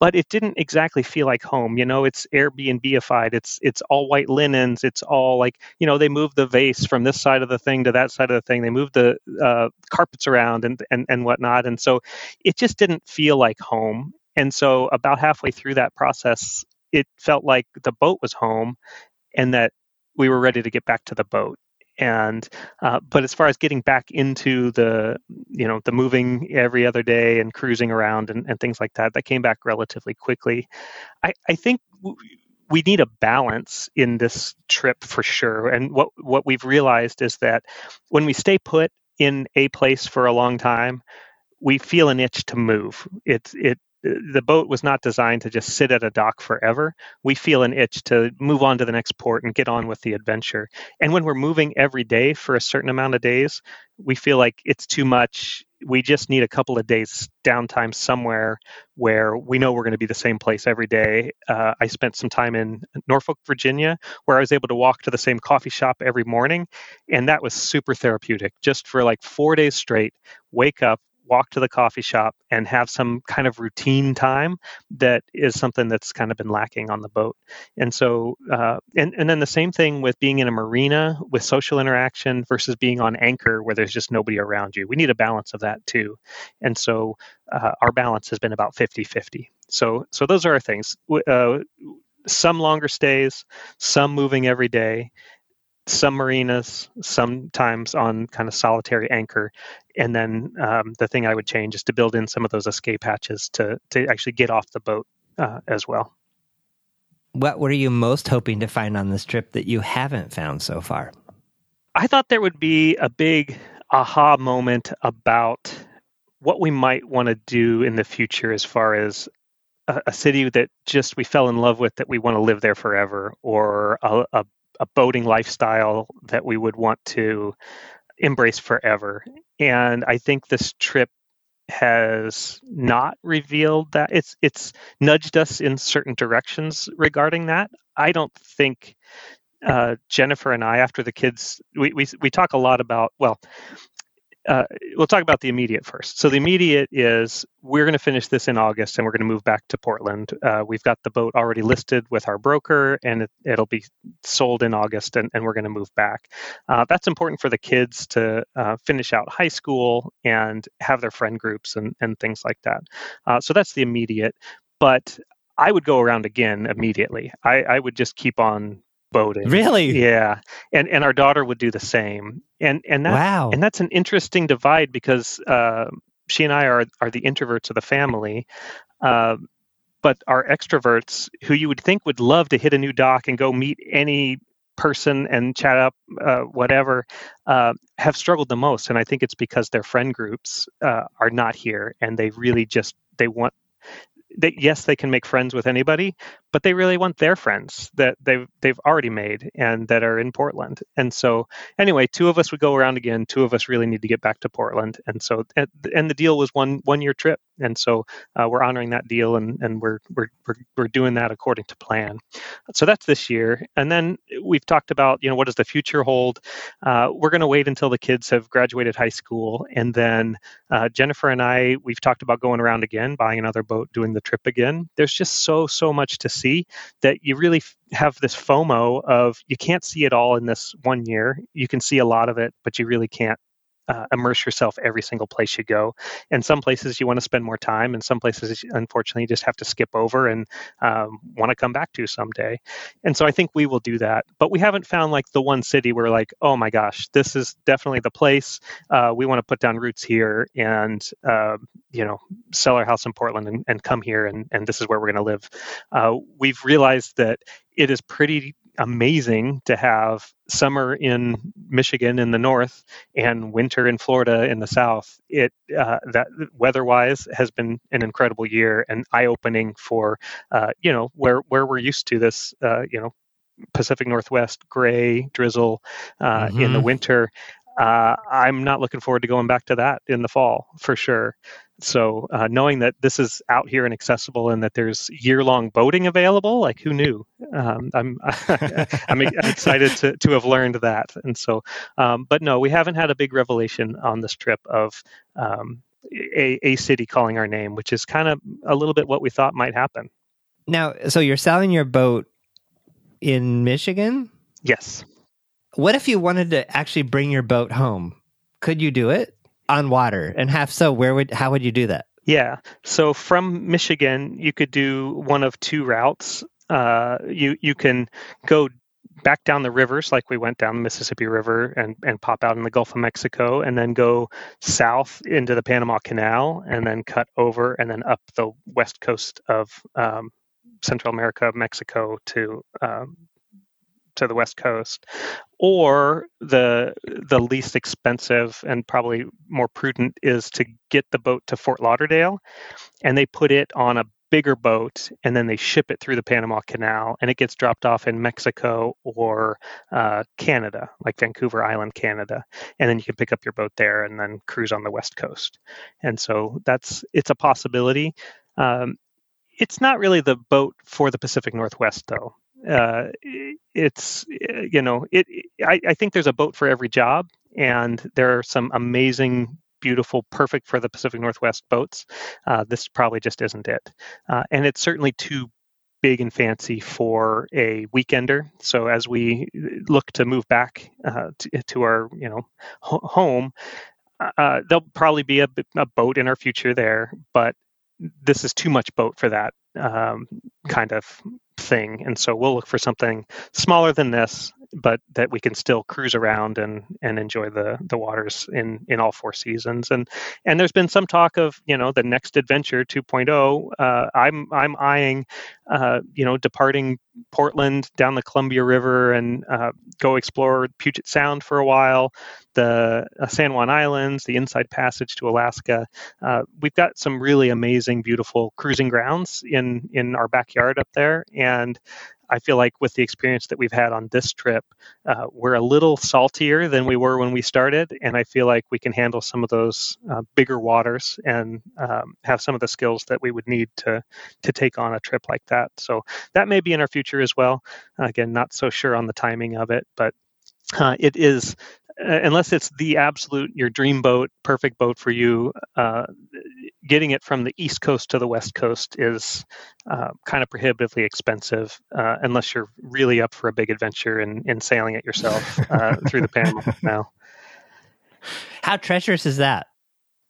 but it didn't exactly feel like home. You know, it's Airbnbified. It's it's all white linens. It's all like you know they moved the vase from this side of the thing to that side of the thing. They moved the uh, carpets around and and and whatnot, and so it just didn't feel like home and so, about halfway through that process, it felt like the boat was home and that we were ready to get back to the boat. And uh, but as far as getting back into the you know the moving every other day and cruising around and, and things like that, that came back relatively quickly. I, I think we need a balance in this trip for sure. And what what we've realized is that when we stay put in a place for a long time, we feel an itch to move. It's it the boat was not designed to just sit at a dock forever. We feel an itch to move on to the next port and get on with the adventure. And when we're moving every day for a certain amount of days, we feel like it's too much. We just need a couple of days downtime somewhere where we know we're going to be the same place every day. Uh, I spent some time in Norfolk, Virginia, where I was able to walk to the same coffee shop every morning. And that was super therapeutic just for like four days straight. Wake up, walk to the coffee shop and have some kind of routine time that is something that's kind of been lacking on the boat. And so uh, and, and then the same thing with being in a marina with social interaction versus being on anchor where there's just nobody around you. We need a balance of that too. And so uh, our balance has been about 50-50 so so those are our things. Uh, some longer stays some moving every day some marinas, sometimes on kind of solitary anchor. And then um, the thing I would change is to build in some of those escape hatches to, to actually get off the boat uh, as well.
What were you most hoping to find on this trip that you haven't found so far?
I thought there would be a big aha moment about what we might want to do in the future as far as a, a, city that just we fell in love with that we want to live there forever or a, a a boating lifestyle that we would want to embrace forever. And I think this trip has not revealed that it's it's nudged us in certain directions regarding that. I don't think uh, Jennifer and I, after the kids, we, we we talk a lot about well, uh, we'll talk about the immediate first. So the immediate is we're going to finish this in August and we're going to move back to Portland. Uh, we've got the boat already listed with our broker and it, will be sold in August and, and we're going to move back. Uh, that's important for the kids to uh, finish out high school and have their friend groups and, and things like that. Uh, so that's the immediate. But I would go around again immediately. I, I would just keep on boating.
Really?
Yeah. And and our daughter would do the same. And and that,
wow.
and that's an interesting divide because uh, she and I are are the introverts of the family. Uh, but our extroverts, who you would think would love to hit a new dock and go meet any person and chat up uh, whatever uh, have struggled the most and i think it's because their friend groups uh, are not here and they really just they want they, yes, they can make friends with anybody, but they really want their friends that they've they've already made and that are in Portland. And so, anyway, two of us would go around again. Two of us really need to get back to Portland. And so, and the deal was one one year trip. And so, uh, we're honoring that deal, and and we're, we're we're we're doing that according to plan. So that's this year. And then we've talked about you know what does the future hold. Uh, we're going to wait until the kids have graduated high school, and then uh, Jennifer and I we've talked about going around again, buying another boat, doing the trip again. There's just so so much to see that you really have this FOMO of you can't see it all in this one year. You can see a lot of it, but you really can't uh, immerse yourself every single place you go. And some places you want to spend more time, and some places, unfortunately, you just have to skip over and um, want to come back to someday. And so I think we will do that. But we haven't found like the one city where like, oh my gosh, this is definitely the place. Uh, we want to put down roots here and uh, you know sell our house in Portland and, and come here, and, and this is where we're going to live. Uh, we've realized that it is pretty amazing to have summer in Michigan in the north and winter in Florida in the south. It uh, that weather-wise has been an incredible year and eye-opening for uh, you know where where we're used to this uh, you know Pacific Northwest gray drizzle mm-hmm. in the mm-hmm. winter. Uh, I'm not looking forward to going back to that in the fall for sure. So uh, knowing that this is out here and accessible, and that there's year-long boating available, like who knew? Um, I'm I'm excited to to have learned that. And so, um, but no, we haven't had a big revelation on this trip of um, a a city calling our name, which is kind of a little bit what we thought might happen.
Now, so you're selling your boat in Michigan?
Yes.
What if you wanted to actually bring your boat home? Could you do it? on water? And half so, where would how would you do that?
Yeah. So from Michigan, you could do one of two routes. Uh, you you can go back down the rivers like we went down the Mississippi River and, and pop out in the Gulf of Mexico and then go south into the Panama Canal and then cut over and then up the west coast of um, Central America, Mexico to um, to the west coast, or the the least expensive and probably more prudent is to get the boat to Fort Lauderdale, and they put it on a bigger boat and then they ship it through the Panama Canal and it gets dropped off in Mexico or uh, Canada, like Vancouver Island, Canada. And then you can pick up your boat there and then cruise on the West Coast. And so that's it's a possibility. Um, it's not really the boat for the Pacific Northwest, though. Uh, it's you know it. I, I think there's a boat for every job, and there are some amazing beautiful, perfect for the Pacific Northwest boats. Uh, this probably just isn't it. Uh, and it's certainly too big and fancy for a weekender. So as we look to move back uh, to, to, our, you know, ho- home, uh, there'll probably be a, a, boat in our future there, but this is too much boat for that um, kind of thing. And so we'll look for something smaller than this but that we can still cruise around and and enjoy the the waters in in all four seasons. And and there's been some talk of you know the next adventure 2.0 uh, i'm i'm eyeing uh, you know departing portland down the columbia river and uh, go explore puget sound for a while the uh, san juan islands the inside passage to alaska. Uh, we've got some really amazing beautiful cruising grounds in in our backyard up there. And I feel like with the experience that we've had on this trip, uh, we're a little saltier than we were when we started, and I feel like we can handle some of those uh, bigger waters and um, have some of the skills that we would need to to take on a trip like that. So that may be in our future as well. again, not so sure on the timing of it, but uh, it is uh, unless it's the absolute your dream boat, perfect boat for you, uh, getting it from the east coast to the west coast is uh, kind of prohibitively expensive uh, unless you're really up for a big adventure and, and sailing it yourself uh, through the Panama Canal.
How treacherous is that?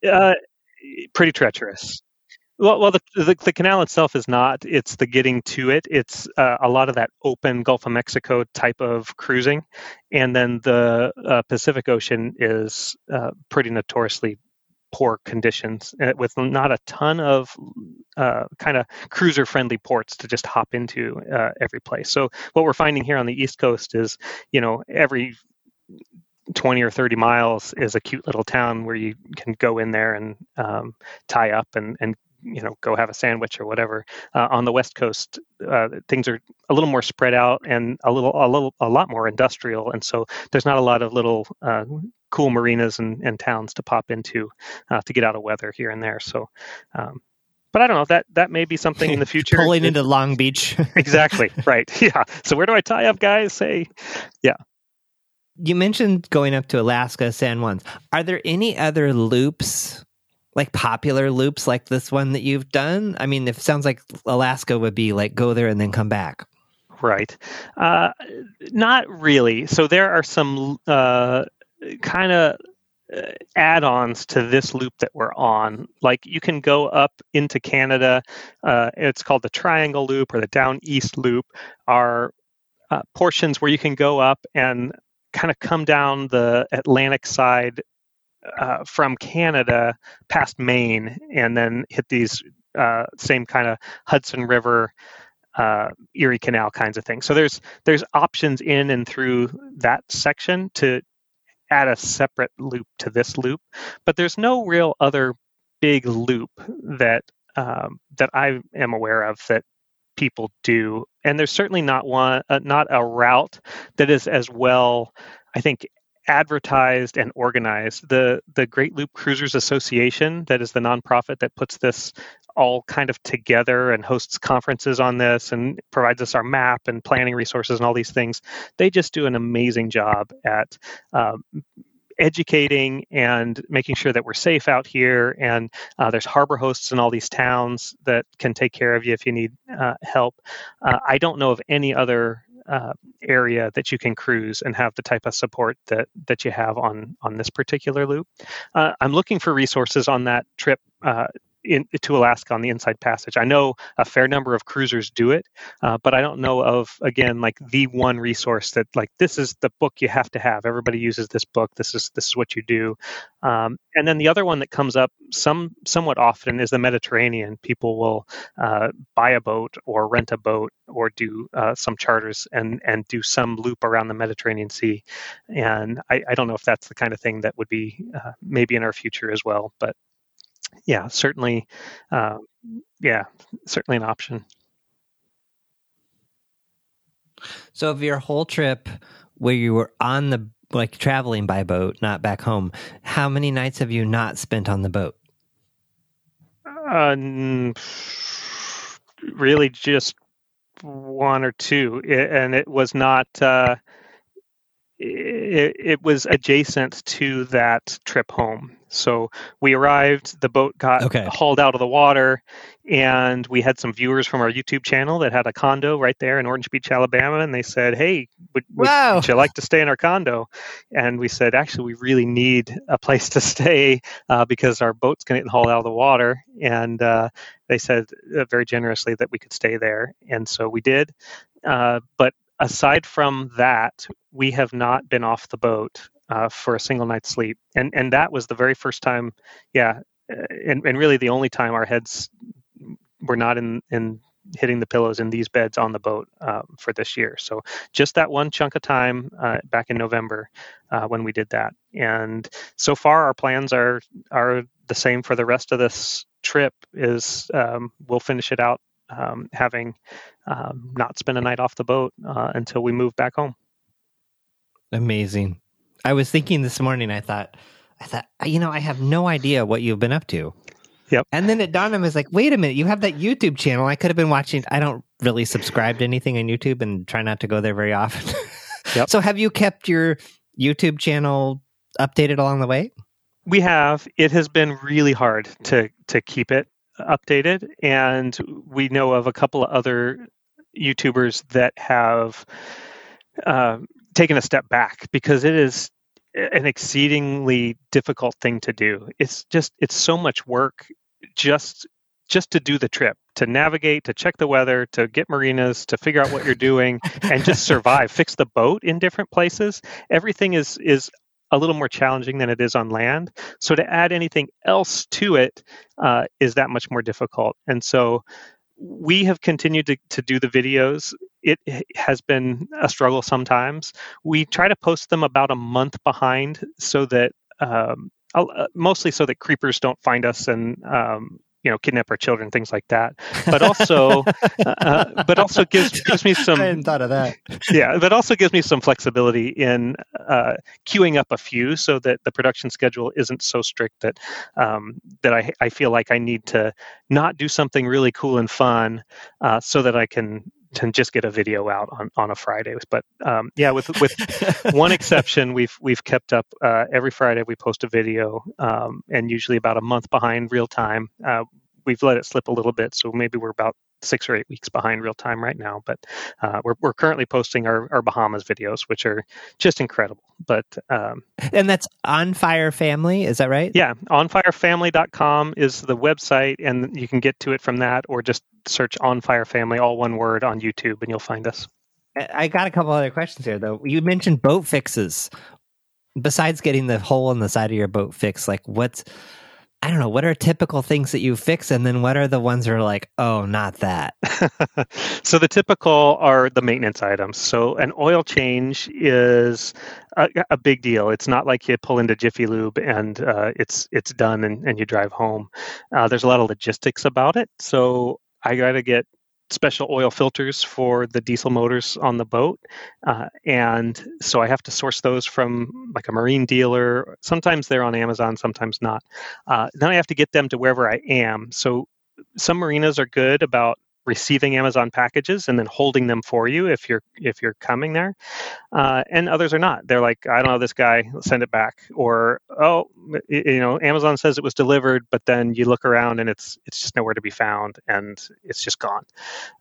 Uh, pretty treacherous. Well, well, the, the, the canal itself is not. It's the getting to it. It's uh, a lot of that open Gulf of Mexico type of cruising, and then the uh, Pacific Ocean is uh, pretty notoriously poor conditions uh, with not a ton of uh, kind of cruiser friendly ports to just hop into uh, every place. So what we're finding here on the East Coast is, you know, every 20 or 30 miles is a cute little town where you can go in there and um, tie up and, and you know go have a sandwich or whatever uh, on the west coast uh, things are a little more spread out and a little a little a lot more industrial and so there's not a lot of little uh, cool marinas and, and towns to pop into uh, to get out of weather here and there. So, um, but I don't know that that may be something in the future.
Pulling into Long Beach.
exactly right. Yeah. So where do I tie up, guys? Say, yeah.
You mentioned going up to Alaska, San Juans. Are there any other loops, like popular loops like this one that you've done? I mean, it sounds like Alaska would be like go there and then come back.
Right. Uh, not really. So there are some uh, kind of uh, add-ons to this loop that we're on. Like you can go up into Canada. Uh, it's called the Triangle Loop or the Down East Loop. Are uh, portions where you can go up and kind of come down the Atlantic side uh, from Canada past Maine, and then hit these uh, same kind of Hudson River. Uh, Erie Canal kinds of things. So there's there's options in and through that section to add a separate loop to this loop, but there's no real other big loop that um, that I am aware of that people do, and there's certainly not one, uh, not a route that is as well, I think, advertised and organized. The the Great Loop Cruisers Association, that is the nonprofit that puts this all kind of together and hosts conferences on this and provides us our map and planning resources and all these things. They just do an amazing job at um, educating and making sure that we're safe out here. And uh, there's harbor hosts in all these towns that can take care of you if you need uh, help. Uh, I don't know of any other uh, area that you can cruise and have the type of support that that you have on on this particular loop. Uh, I'm looking for resources on that trip uh, in, to Alaska on the Inside Passage. I know a fair number of cruisers do it, uh, but I don't know of again like the one resource that like this is the book you have to have. Everybody uses this book. This is this is what you do. Um, and then the other one that comes up some somewhat often is the Mediterranean. People will uh, buy a boat or rent a boat or do uh, some charters and and do some loop around the Mediterranean Sea. And I, I don't know if that's the kind of thing that would be uh, maybe in our future as well, but yeah, certainly, uh, yeah, certainly an option.
So, of your whole trip where you were on the like traveling by boat, not back home, how many nights have you not spent on the boat?
Uh, really, just one or two, and it was not. Uh, it, it was adjacent to that trip home. So we arrived, the boat got okay. hauled out of the water, and we had some viewers from our YouTube channel that had a condo right there in Orange Beach, Alabama, and they said, "Hey, would, would, wow. would you like to stay in our condo?" And we said, "Actually, we really need a place to stay uh, because our boat's going to get hauled out of the water." And uh, they said uh, very generously that we could stay there, and so we did. Uh, but aside from that, we have not been off the boat uh, for a single night's sleep, and and that was the very first time, yeah, uh, and and really the only time our heads were not in in hitting the pillows in these beds on the boat um, for this year. So just that one chunk of time uh, back in November uh, when we did that, and so far our plans are are the same for the rest of this trip. Is um, we'll finish it out um, having um, not spent a night off the boat uh, until we moved back home.
Amazing. I was thinking this morning. I thought, I thought, you know, I have no idea what you've been up to.
Yep.
And then it dawned on me, was like, wait a minute, you have that YouTube channel. I could have been watching. I don't really subscribe to anything on YouTube and try not to go there very often. Yep. so have you kept your YouTube channel updated along the way?
We have. It has been really hard to to keep it updated, and we know of a couple of other YouTubers that have uh, taken a step back because it is an exceedingly difficult thing to do. It's just it's so much work just just to do the trip, to navigate, to check the weather, to get marinas, to figure out what you're doing and just survive, fix the boat in different places. Everything is is a little more challenging than it is on land. So to add anything else to it uh, is that much more difficult. And so we have continued to, to do the videos. It has been a struggle sometimes. We try to post them about a month behind so that um, uh, mostly so that creepers don't find us and um, you know kidnap our children things like that. But also uh, but also gives gives me some
I hadn't thought of that.
Yeah but also gives me some flexibility in uh, queuing up a few so that the production schedule isn't so strict that um, that I, I feel like I need to not do something really cool and fun uh, so that I can to just get a video out on, on a Friday. But um, yeah, with with one exception, we've we've kept up uh, every Friday. We post a video, um, and usually about a month behind real time. Uh, we've let it slip a little bit, so maybe we're about six or eight weeks behind real time right now. But uh, we're we're currently posting our, our Bahamas videos, which are just incredible. But um,
and that's on Fire Family, is that right?
Yeah, onfirefamily.com is the website, and you can get to it from that, or just search On Fire Family, all one word, on YouTube, and you'll find us.
I got a couple other questions here, though. You mentioned boat fixes. Besides getting the hole in the side of your boat fixed, like what's I don't know, what are typical things that you fix? And then what are the ones that are like, oh, not that?
so the typical are the maintenance items. So an oil change is a, a big deal. It's not like you pull into Jiffy Lube and uh, it's it's done and, and you drive home. Uh, there's a lot of logistics about it. So I got to get special oil filters for the diesel motors on the boat. Uh, and so I have to source those from like a marine dealer. Sometimes they're on Amazon, sometimes not. Uh, then I have to get them to wherever I am. So some marinas are good about receiving Amazon packages and then holding them for you if you're if you're coming there, uh, and others are not. They're like, I don't know this guy, send it back, or oh, you know, Amazon says it was delivered, but then you look around and it's it's just nowhere to be found, and it's just gone.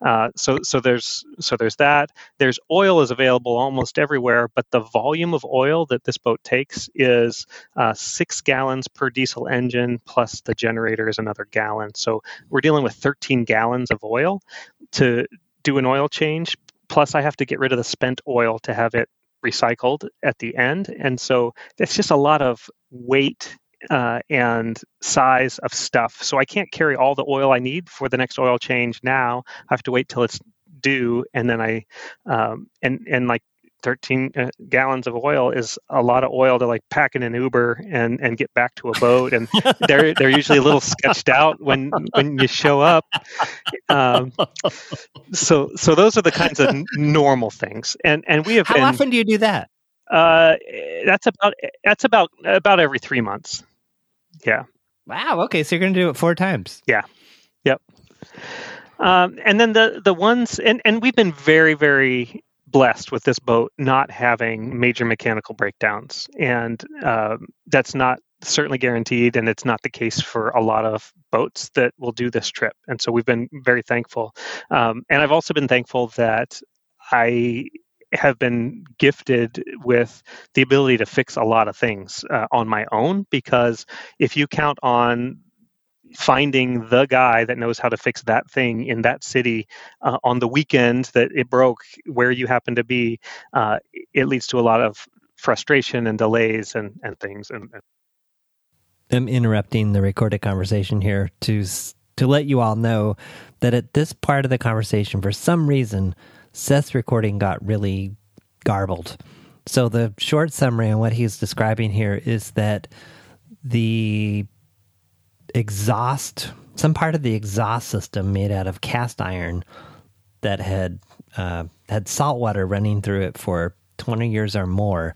Uh, so so there's so there's that. There's oil is available almost everywhere, but the volume of oil that this boat takes is uh, six gallons per diesel engine, plus the generator is another gallon. So we're dealing with 13 gallons of oil to do an oil change. Plus, I have to get rid of the spent oil to have it recycled at the end. And so it's just a lot of weight uh, and size of stuff. So I can't carry all the oil I need for the next oil change now. I have to wait till it's due, and then I um, and and like 13 uh, gallons of oil is a lot of oil to like pack in an Uber and, and get back to a boat. And they're, they're usually a little sketched out when, when you show up. Um, so, so those are the kinds of normal things. And, and we have,
how
been,
often do you do that?
Uh, that's about, that's about, about every three months. Yeah.
Wow. Okay. So you're going to do it four times.
Yeah. Yep. Um, and then the the ones and, and we've been very very blessed with this boat not having major mechanical breakdowns, and um, that's not certainly guaranteed, and it's not the case for a lot of boats that will do this trip. And so we've been very thankful, um, and I've also been thankful that I have been gifted with the ability to fix a lot of things uh, on my own because if you count on finding the guy that knows how to fix that thing in that city uh, on the weekend that it broke where you happen to be, uh, it leads to a lot of frustration and delays and, and things. And, and
I'm interrupting the recorded conversation here to to let you all know that at this part of the conversation, for some reason, Seth's recording got really garbled. So the short summary on what he's describing here is that the exhaust, some part of the exhaust system made out of cast iron that had uh, had salt water running through it for 20 years or more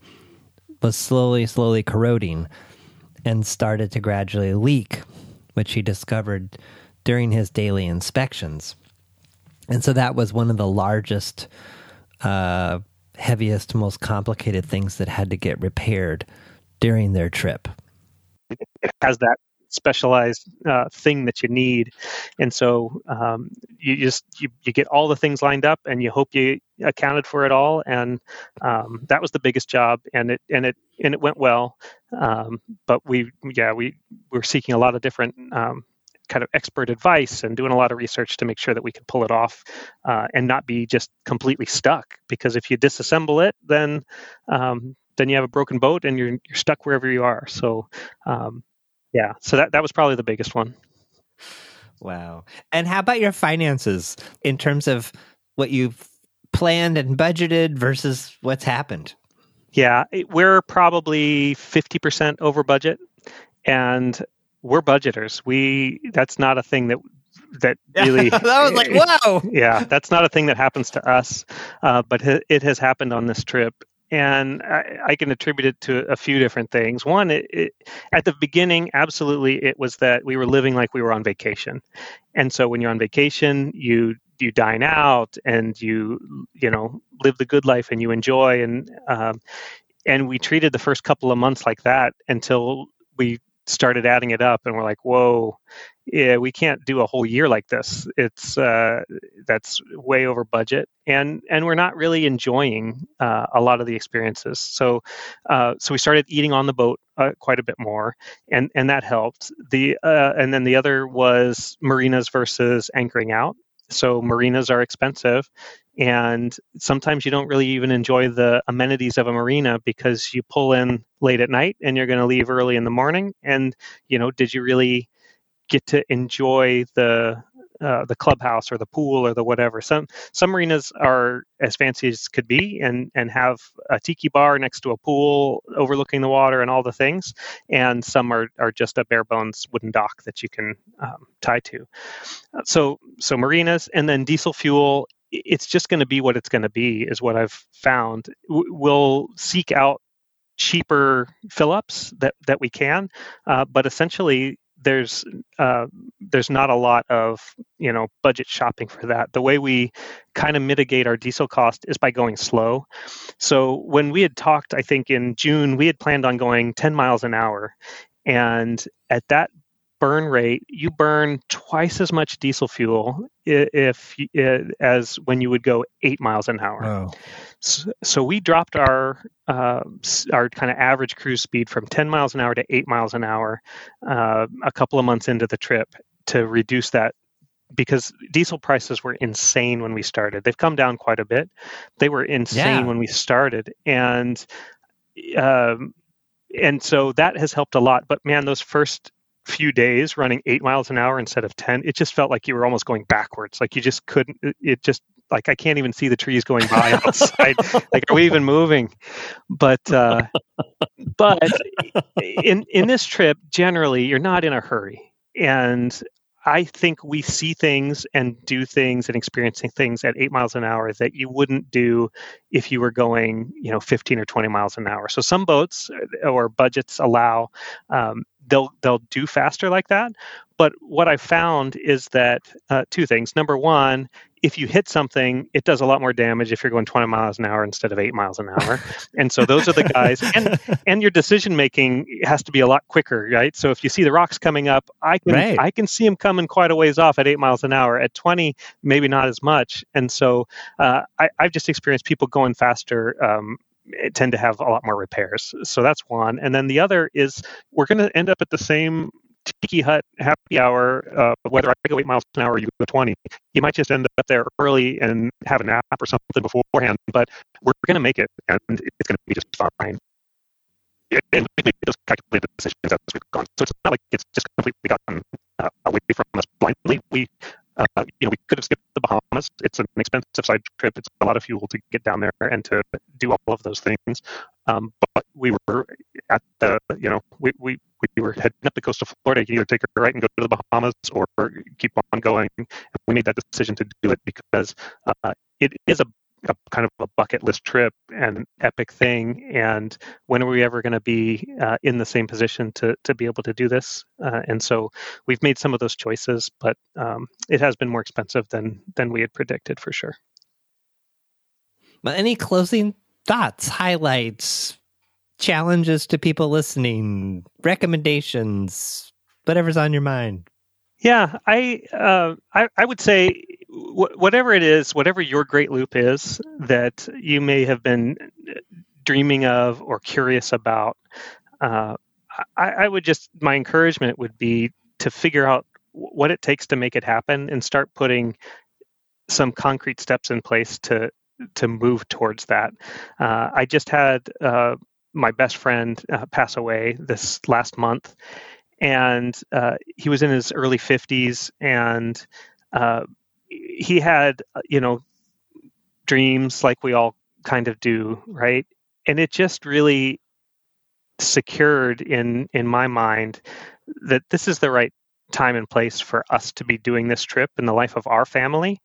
was slowly, slowly corroding and started to gradually leak, which he discovered during his daily inspections. And so that was one of the largest, uh, heaviest, most complicated things that had to get repaired during their trip.
It has that specialized uh, thing that you need. And so um, you just you, you get all the things lined up, and you hope you accounted for it all. And um, that was the biggest job, and it and it and it went well. Um, but we yeah we were seeking a lot of different. Um, kind of expert advice and doing a lot of research to make sure that we could pull it off uh, and not be just completely stuck because if you disassemble it then um, then you have a broken boat and you're you're stuck wherever you are. So um, yeah. So that, that was probably the biggest one.
Wow. And how about your finances in terms of what you've planned and budgeted versus what's happened?
Yeah we're probably 50% over budget and we're budgeters. We that's not a thing that that really
that was like wow
yeah that's not a thing that happens to us uh, but it has happened on this trip and I, I, can attribute it to a few different things. One, it, it, at the beginning, absolutely, it was that we were living like we were on vacation, and so when you're on vacation, you you dine out and you you know live the good life and you enjoy and um, and we treated the first couple of months like that until we started adding it up and we're like whoa yeah, we can't do a whole year like this. It's uh, that's way over budget, and and we're not really enjoying uh, a lot of the experiences. So, uh, so we started eating on the boat uh, quite a bit more, and and that helped. The uh, and then the other was marinas versus anchoring out. So marinas are expensive, and sometimes you don't really even enjoy the amenities of a marina because you pull in late at night and you're going to leave early in the morning. And you know, did you really get to enjoy the uh, the clubhouse or the pool or the whatever. Some some marinas are as fancy as could be and and have a tiki bar next to a pool overlooking the water and all the things. And some are are just a bare bones wooden dock that you can um, tie to. So so marinas and then diesel fuel. It's just going to be what it's going to be, is what I've found. We'll seek out cheaper fill ups that, that we can, uh, but essentially there's uh, there's not a lot of you know budget shopping for that. The way we kind of mitigate our diesel cost is by going slow. So when we had talked, I think in June we had planned on going 10 miles an hour, And at that burn rate, you burn twice as much diesel fuel if as when you would go eight miles an hour.
Oh.
So, so we dropped our uh, our kind of average cruise speed from 10 miles an hour to eight miles an hour uh, a couple of months into the trip to reduce that because diesel prices were insane when we started. They've come down quite a bit. They were insane
Yeah.
when we started, and um, and so that has helped a lot. But man, those first few days running eight miles an hour instead of 10 it just felt like you were almost going backwards. Like you just couldn't it- just like i can't even see the trees going by outside. Like are we even moving? But uh but in in this trip generally you're not in a hurry. And I think we see things and do things and experiencing things at eight miles an hour that you wouldn't do if you were going, you know, 15 or 20 miles an hour. So some boats or budgets allow um, they'll they'll do faster like that. But what I found is that uh, two things. Number one, if you hit something, it does a lot more damage if you're going 20 miles an hour instead of eight miles an hour. and so those are the guys. And and your decision making has to be a lot quicker, right? So if you see the rocks coming up, I can
Right.
I can see them coming quite a ways off at eight miles an hour. At 20, maybe not as much. And so uh, I, I've just experienced people going faster. Um, tend to have a lot more repairs. So that's one. And then the other is we're going to end up at the same tiki hut happy hour, uh, whether I go eight miles an hour or you go 20. You might just end up there early and have a nap or something beforehand, but we're going to make it and it's going to be just fine. And we made those calculated decisions as we've gone. So it's not like it's just completely gotten uh, away from us blindly. We, uh, you know, we could have skipped the Bahamas. It's an expensive side trip. It's a lot of fuel to get down there and to do all of those things. Um, but we were at the, you know, we, we, we were heading up the coast of Florida. You can either take a right and go to the Bahamas or keep on going. And we made that decision to do it because uh, it is a, a kind of a bucket list trip and an epic thing. And when are we ever going to be uh, in the same position to to be able to do this? Uh, and so we've made some of those choices, but um, it has been more expensive than than we had predicted for sure.
But any closing thoughts, highlights, challenges to people listening, recommendations, whatever's on your mind?
Yeah, I uh, I, I would say wh- whatever it is, whatever your great loop is that you may have been dreaming of or curious about, uh, I, I would just my encouragement would be to figure out what it takes to make it happen and start putting some concrete steps in place to to move towards that. Uh, I just had uh, my best friend uh, pass away this last month, and uh, he was in his early 50s, and uh, he had uh, you know dreams like we all kind of do, right? And it just really secured in in my mind that this is the right time and place for us to be doing this trip in the life of our family.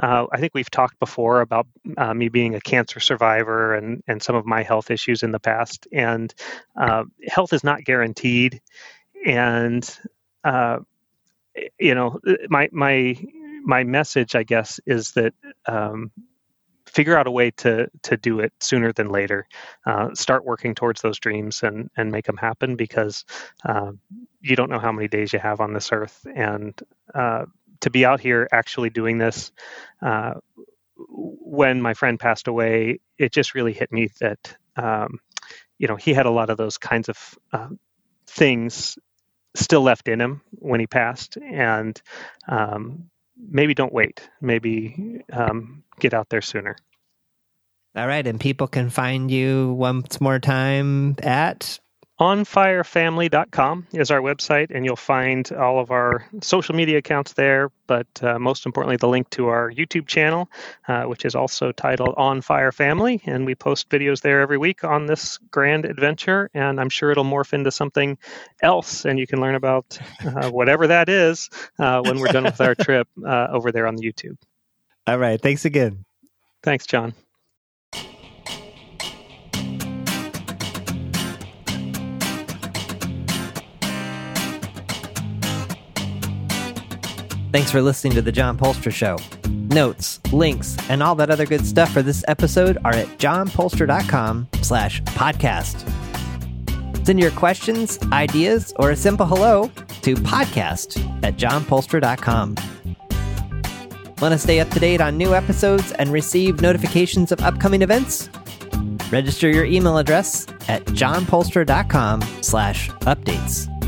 Uh, I think we've talked before about uh, me being a cancer survivor and and some of my health issues in the past, and uh, health is not guaranteed, and uh, you know my my my message, I guess, is that. Um, figure out a way to to do it sooner than later uh, start working towards those dreams and and make them happen because uh, you don't know how many days you have on this earth and uh, to be out here actually doing this uh, when my friend passed away it just really hit me that um, you know he had a lot of those kinds of um, things still left in him when he passed and um, maybe don't wait. Maybe um, get out there sooner.
All right, and people can find you once more time at
onfirefamily.com is our website and you'll find all of our social media accounts there but uh, most importantly the link to our youtube channel uh, which is also titled on fire family and we post videos there every week on this grand adventure and i'm sure it'll morph into something else and you can learn about uh, whatever that is uh, when we're done with our trip uh, over there on the youtube.
All right, thanks again.
thanks john
Thanks for listening to the John Poelstra Show. Notes, links, and all that other good stuff for this episode are at johnpoelstra.com slash podcast. Send your questions, ideas, or a simple hello to podcast at johnpoelstra.com. Want to stay up to date on new episodes and receive notifications of upcoming events? Register your email address at johnpoelstra.com slash updates.